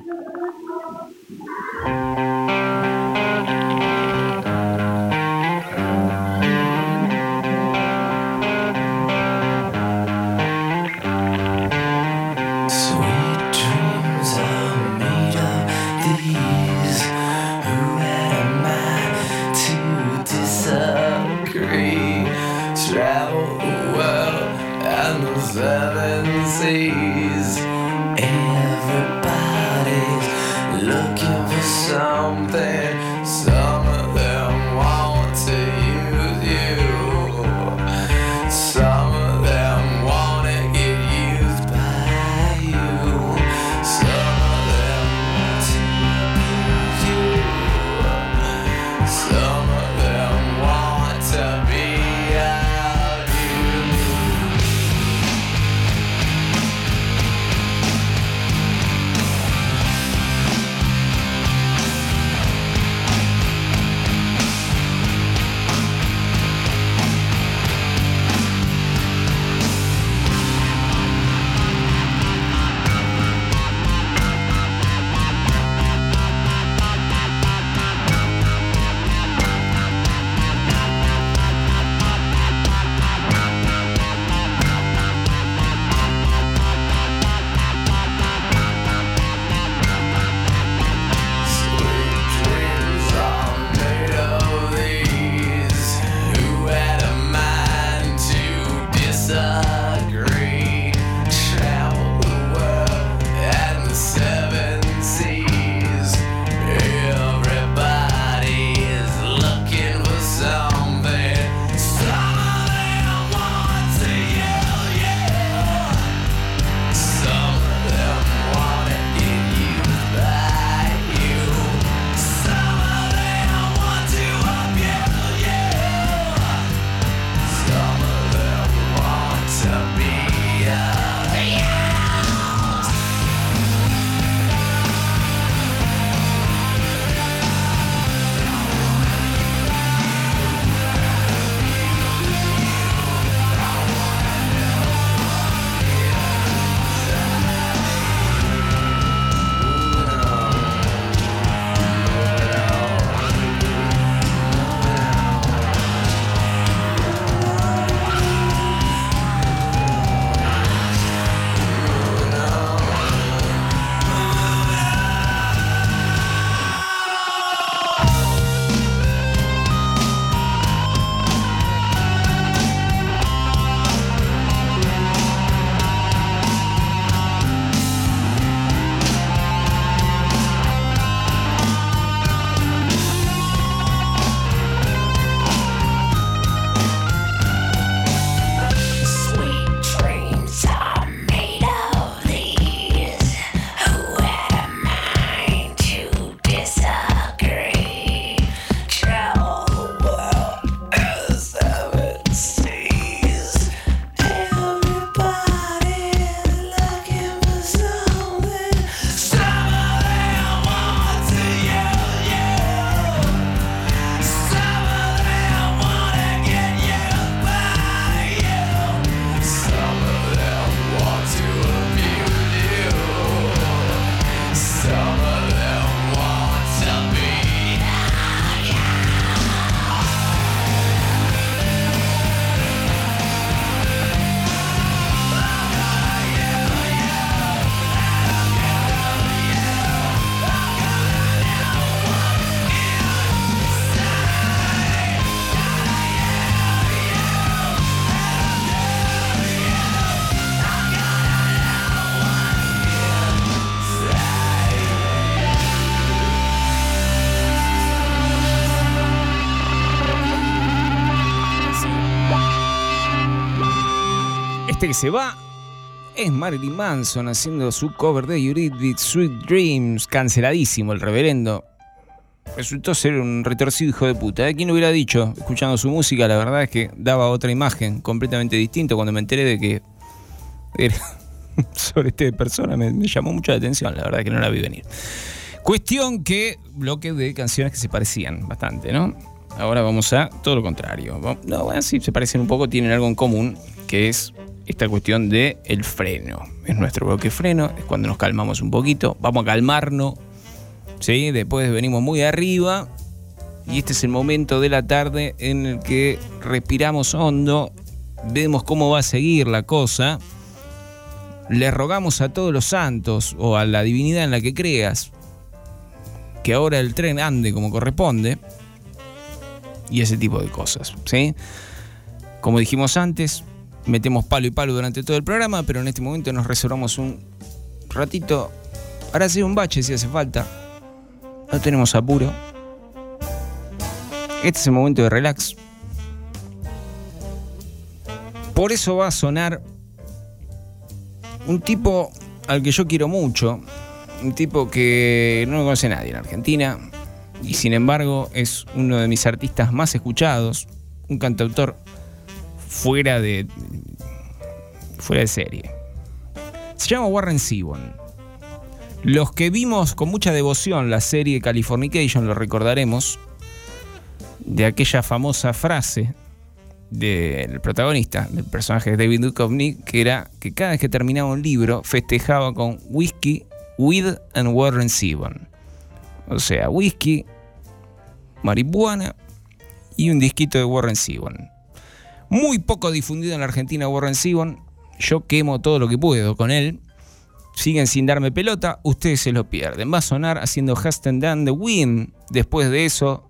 Que se va es Marilyn Manson haciendo su cover de Eurythmics Sweet Dreams. Canceladísimo el reverendo. resultó ser un retorcido hijo de puta. ¿Eh? ¿Quién hubiera dicho? Escuchando su música, la verdad es que daba otra imagen completamente distinta cuando me enteré de que era sobre este persona. Me, me llamó mucho la atención, la verdad que no la vi venir. Cuestión que bloque de canciones que se parecían bastante, ¿no? Ahora vamos a todo lo contrario. No, bueno, sí, se parecen un poco, tienen algo en común, que es esta cuestión de el freno. Es nuestro bloque freno, es cuando nos calmamos un poquito, vamos a calmarnos, ¿sí? Después venimos muy arriba y este es el momento de la tarde en el que respiramos hondo, vemos cómo va a seguir la cosa, le rogamos a todos los santos o a la divinidad en la que creas que ahora el tren ande como corresponde y ese tipo de cosas, ¿sí? Como dijimos antes, metemos palo y palo durante todo el programa, pero en este momento nos reservamos un ratito para hacer un bache si hace falta. No tenemos apuro. Este es el momento de relax. Por eso va a sonar un tipo al que yo quiero mucho, un tipo que no lo conoce nadie en Argentina y sin embargo es uno de mis artistas más escuchados, un cantautor fuera de fuera de serie. Se llama Warren Zevon. Los que vimos con mucha devoción la serie Californication lo recordaremos de aquella famosa frase del protagonista, del personaje de David Duchovny, que era que cada vez que terminaba un libro festejaba con whisky with and Warren Zevon. O sea, whisky, marihuana y un disquito de Warren Zevon. Muy poco difundido en la Argentina Warren Zevon. Yo quemo todo lo que puedo con él. Siguen sin darme pelota, ustedes se lo pierden. Va a sonar haciendo Haston Dan the Wind. Después de eso,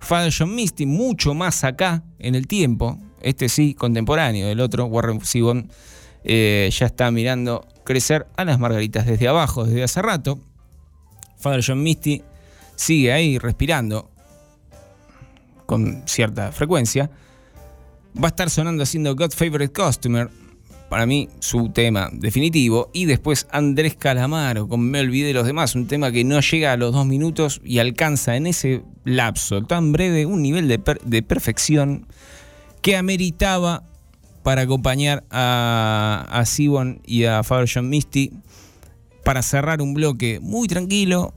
Father John Misty, mucho más acá en el tiempo. Este sí, contemporáneo. El otro, Warren Zevon, eh, ya está mirando crecer a las margaritas desde abajo, desde hace rato. Father John Misty sigue ahí respirando con cierta frecuencia. Va a estar sonando haciendo God Favorite Customer, para mí su tema definitivo. Y después Andrés Calamaro con Me Olvidé de los demás, un tema que no llega a los dos minutos y alcanza en ese lapso tan breve un nivel de, per- de perfección que ameritaba para acompañar a, a Sibon y a Father John Misty para cerrar un bloque muy tranquilo,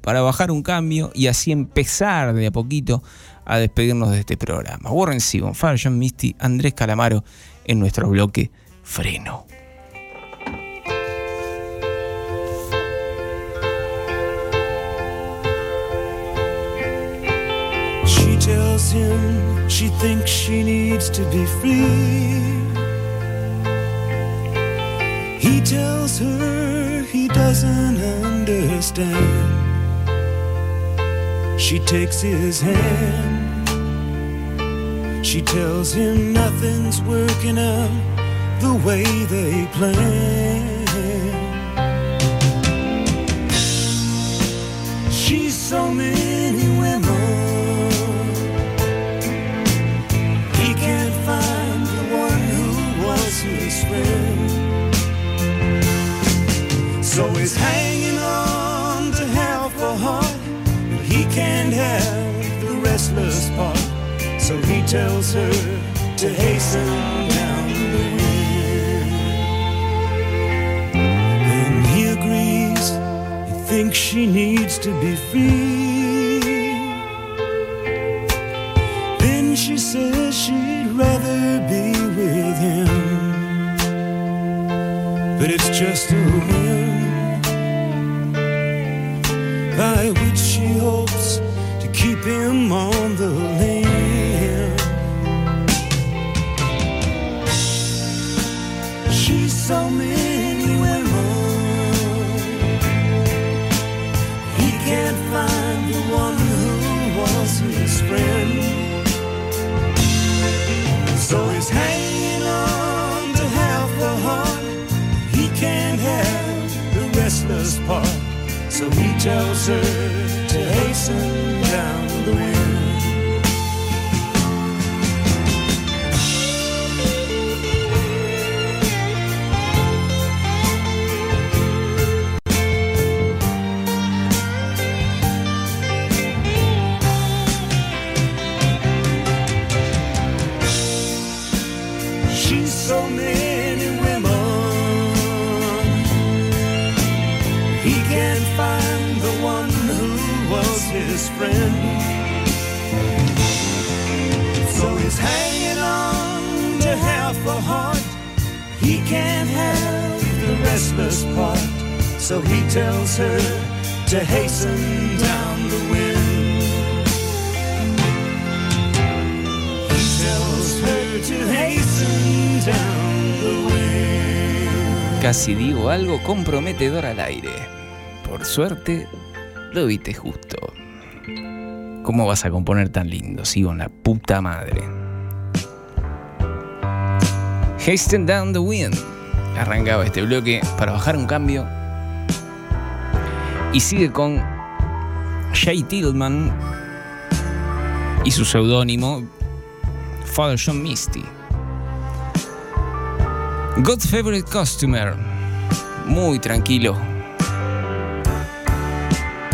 para bajar un cambio y así empezar de a poquito a despedirnos de este programa. Warren Sibon, Father John Misty, Andrés Calamaro en nuestro bloque Freno. She tells him she thinks she needs to be free. He tells her he doesn't understand. She takes his hand. She tells him nothing's working out the way they planned. She's so many women. He can't find the one who was his friend. So he's hanging on to half a heart, but he can't have tells her to hasten down the wind. And he agrees, he thinks she needs to be free. Then she says she'd rather be with him. But it's just a whim by which she hopes to keep him on the So he tells her to hasten down the wind. Casi digo algo comprometedor al aire. Por suerte, lo viste justo. ¿Cómo vas a componer tan lindo? Sigo en la puta madre. Hasten Down the Wind. Arrancaba este bloque para bajar un cambio. Y sigue con Jay Tillman y su seudónimo Father John Misty. God's Favorite Customer. Muy tranquilo.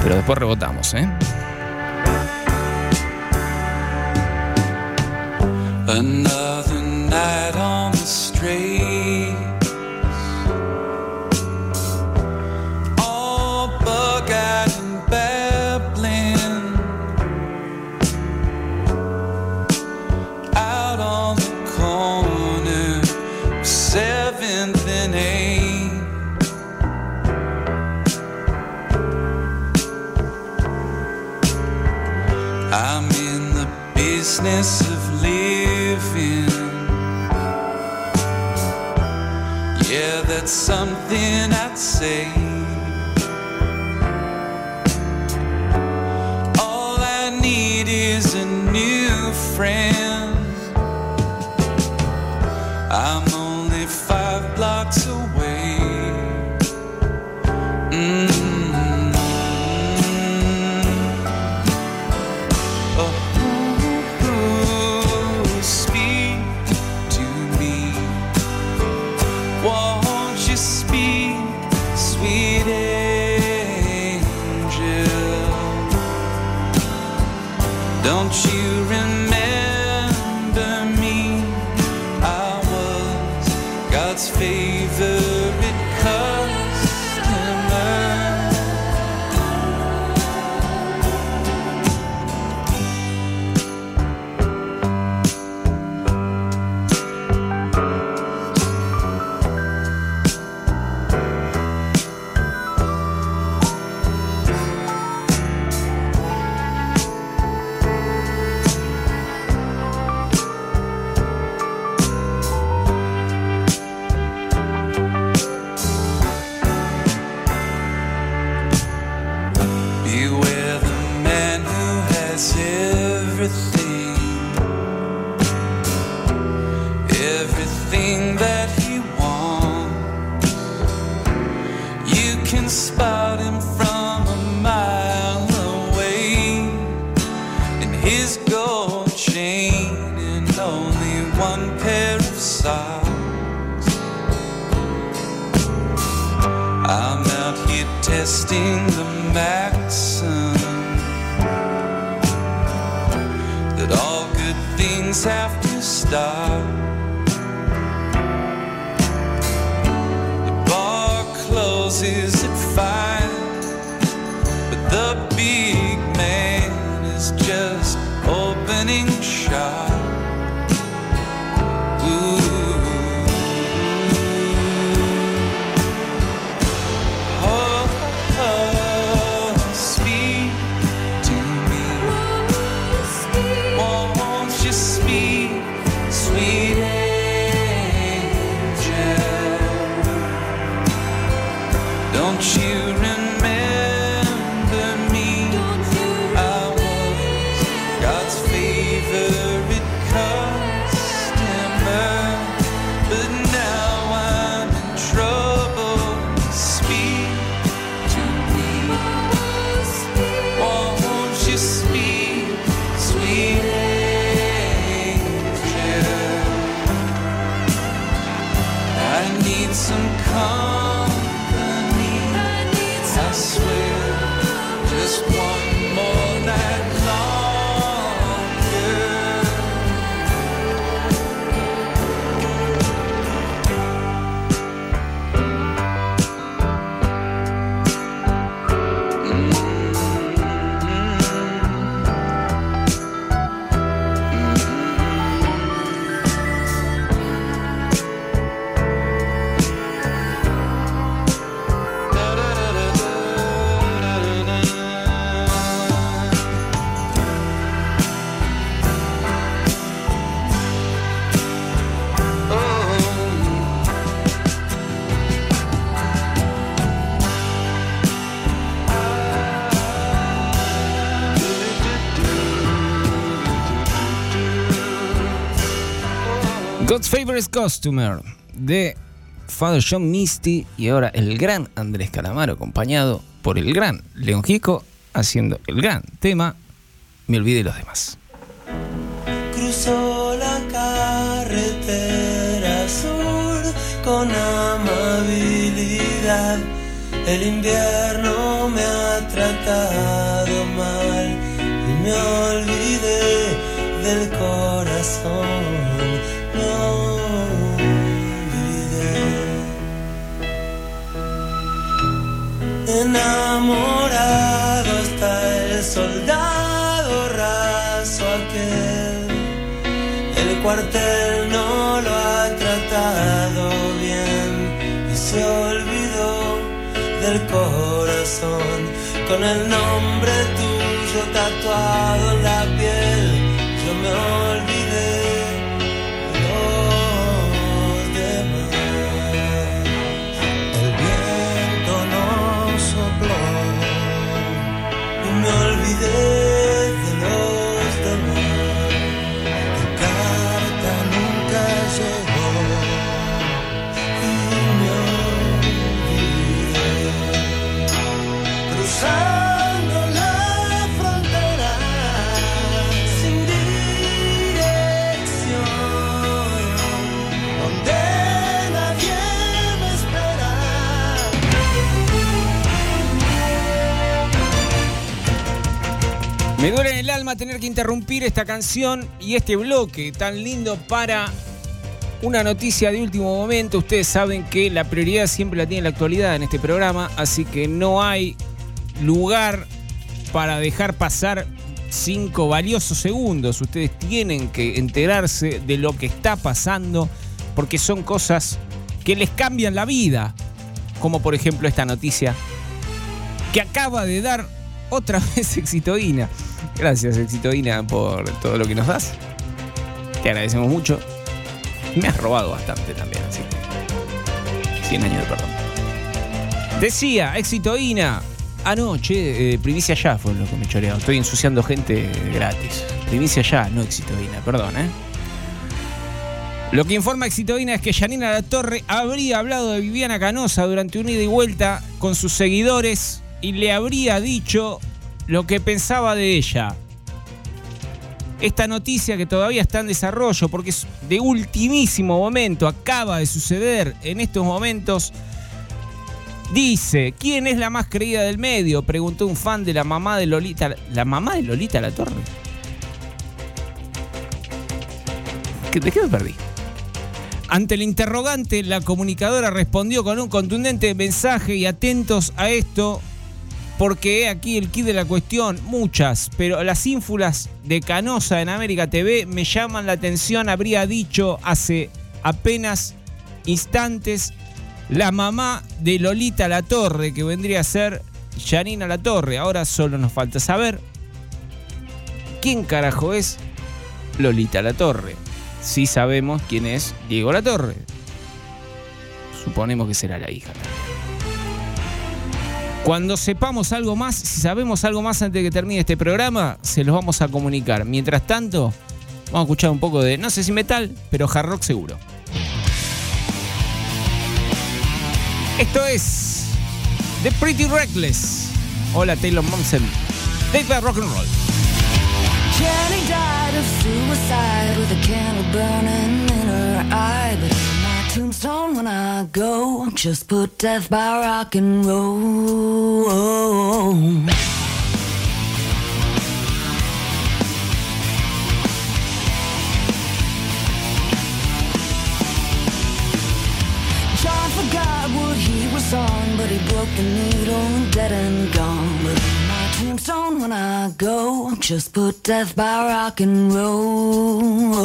Pero después rebotamos, ¿eh? Another night on the street. Business of living. Yeah, that's something I'd say. All I need is a new friend. I'm God's Favorite Customer de Father John Misty y ahora el gran Andrés Calamaro acompañado por el gran León Gico haciendo el gran tema Me olvidé los demás. Cruzó la carretera sur con amabilidad. El invierno me ha tratado mal y me olvidé del corazón. Enamorado está el soldado raso aquel. El cuartel no lo ha tratado bien y se olvidó del corazón con el nombre tuyo tatuado en la piel. Yo me olvidé alma tener que interrumpir esta canción y este bloque tan lindo para una noticia de último momento. Ustedes saben que la prioridad siempre la tiene la actualidad en este programa, así que no hay lugar para dejar pasar cinco valiosos segundos. Ustedes tienen que enterarse de lo que está pasando porque son cosas que les cambian la vida, como por ejemplo esta noticia que acaba de dar otra vez Exitoína. Gracias Exitoína por todo lo que nos das. Te agradecemos mucho. Me has robado bastante también, así que 100 años de perdón. Decía Exitoína, anoche, eh, primicia ya fue lo que me choreaba. Estoy ensuciando gente gratis. Primicia ya, no Exitoína, perdón, ¿eh? Lo que informa Exitoína es que Janina La Torre habría hablado de Viviana Canosa durante un ida y vuelta con sus seguidores y le habría dicho lo que pensaba de ella. Esta noticia que todavía está en desarrollo porque es de ultimísimo momento, acaba de suceder en estos momentos. Dice, ¿quién es la más creída del medio? Preguntó un fan de la mamá de Lolita. ¿La mamá de Lolita La Torre? ¿Qué- ¿De qué me perdí? Ante el interrogante, la comunicadora respondió con un contundente mensaje y atentos a esto, porque aquí el kit de la cuestión, muchas, pero las ínfulas de Canosa en América TV me llaman la atención, habría dicho hace apenas instantes la mamá de Lolita La Torre, que vendría a ser Janina La Torre. Ahora solo nos falta saber quién carajo es Lolita La Torre. Sí sabemos quién es Diego La Torre. Suponemos que será la hija. Cuando sepamos algo más, si sabemos algo más antes de que termine este programa, se los vamos a comunicar. Mientras tanto, vamos a escuchar un poco de, no sé si metal, pero hard rock seguro. Esto es The Pretty Reckless. Hola Taylor Momsen. Dave Rock and Roll. A candle tombstone, when I go, just put death by rock and roll. John forgot what he was on, but he broke the needle, dead and gone. But my tombstone, when I go, just put death by rock and roll.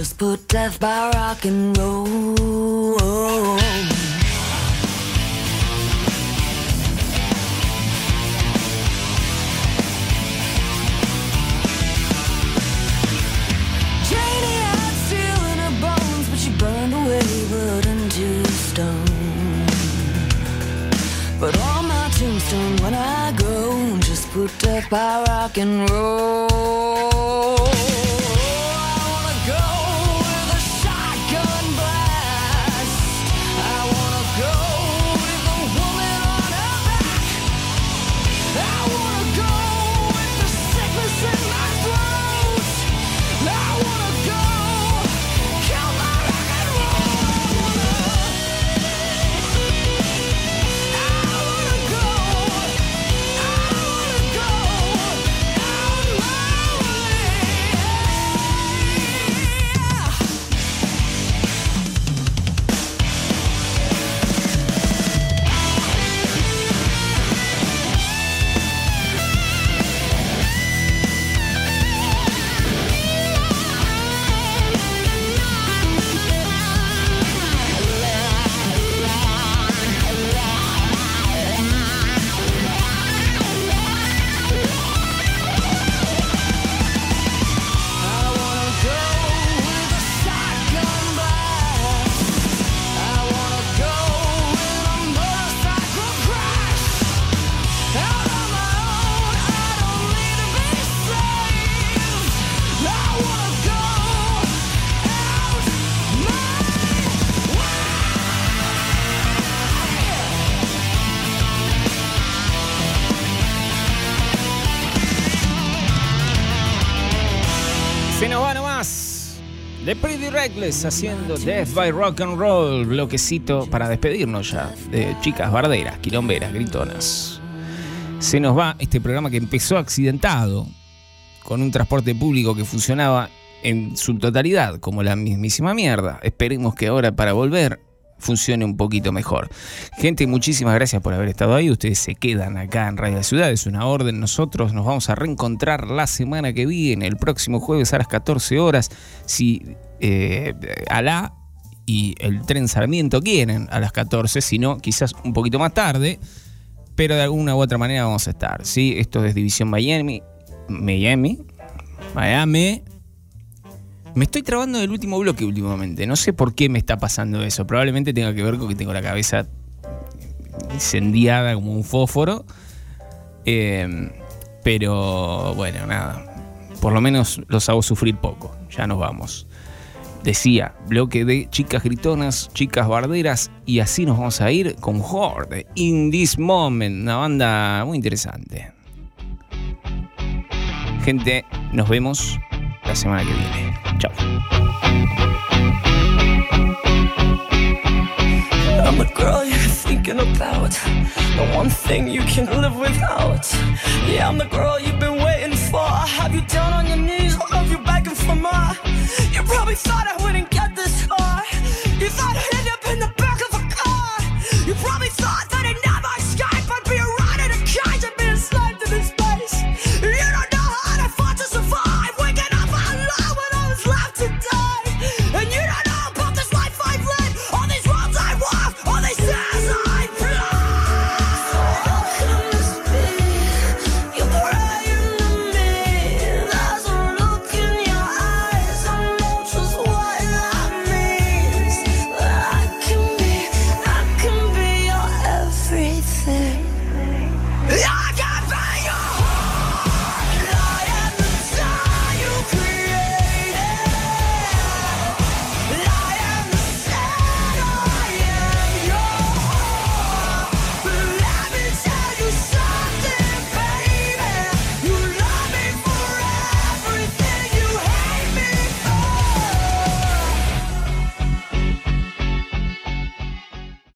Just put death by rock and roll. But on my tombstone, when I go, just put death by rock and roll. Haciendo Death by Rock and Roll. Bloquecito para despedirnos ya de chicas barderas, quilomberas, gritonas. Se nos va este programa que empezó accidentado con un transporte público que funcionaba en su totalidad como la mismísima mierda. Esperemos que ahora para volver funcione un poquito mejor. Gente, muchísimas gracias por haber estado ahí. Ustedes se quedan acá en Radio Ciudad, es una orden. Nosotros nos vamos a reencontrar la semana que viene, el próximo jueves a las 14 horas. Si eh, Alá y el tren Sarmiento quieren a las 14, si no, quizás un poquito más tarde. Pero de alguna u otra manera vamos a estar. ¿sí? Esto es División Miami. Miami. Miami. Me estoy trabando del último bloque últimamente. No sé por qué me está pasando eso. Probablemente tenga que ver con que tengo la cabeza incendiada como un fósforo. Eh, pero bueno, nada. Por lo menos los hago sufrir poco. Ya nos vamos. Decía, bloque de chicas gritonas, chicas barderas. Y así nos vamos a ir con Horde. In This Moment. Una banda muy interesante. Gente, nos vemos la semana que viene. Chao. I'm the girl you're thinking about, the one thing you can live without. Yeah, I'm the girl you've been waiting for. I have you down on your knees, I have you begging for more. Probably thought I wouldn't get this far. You thought I'd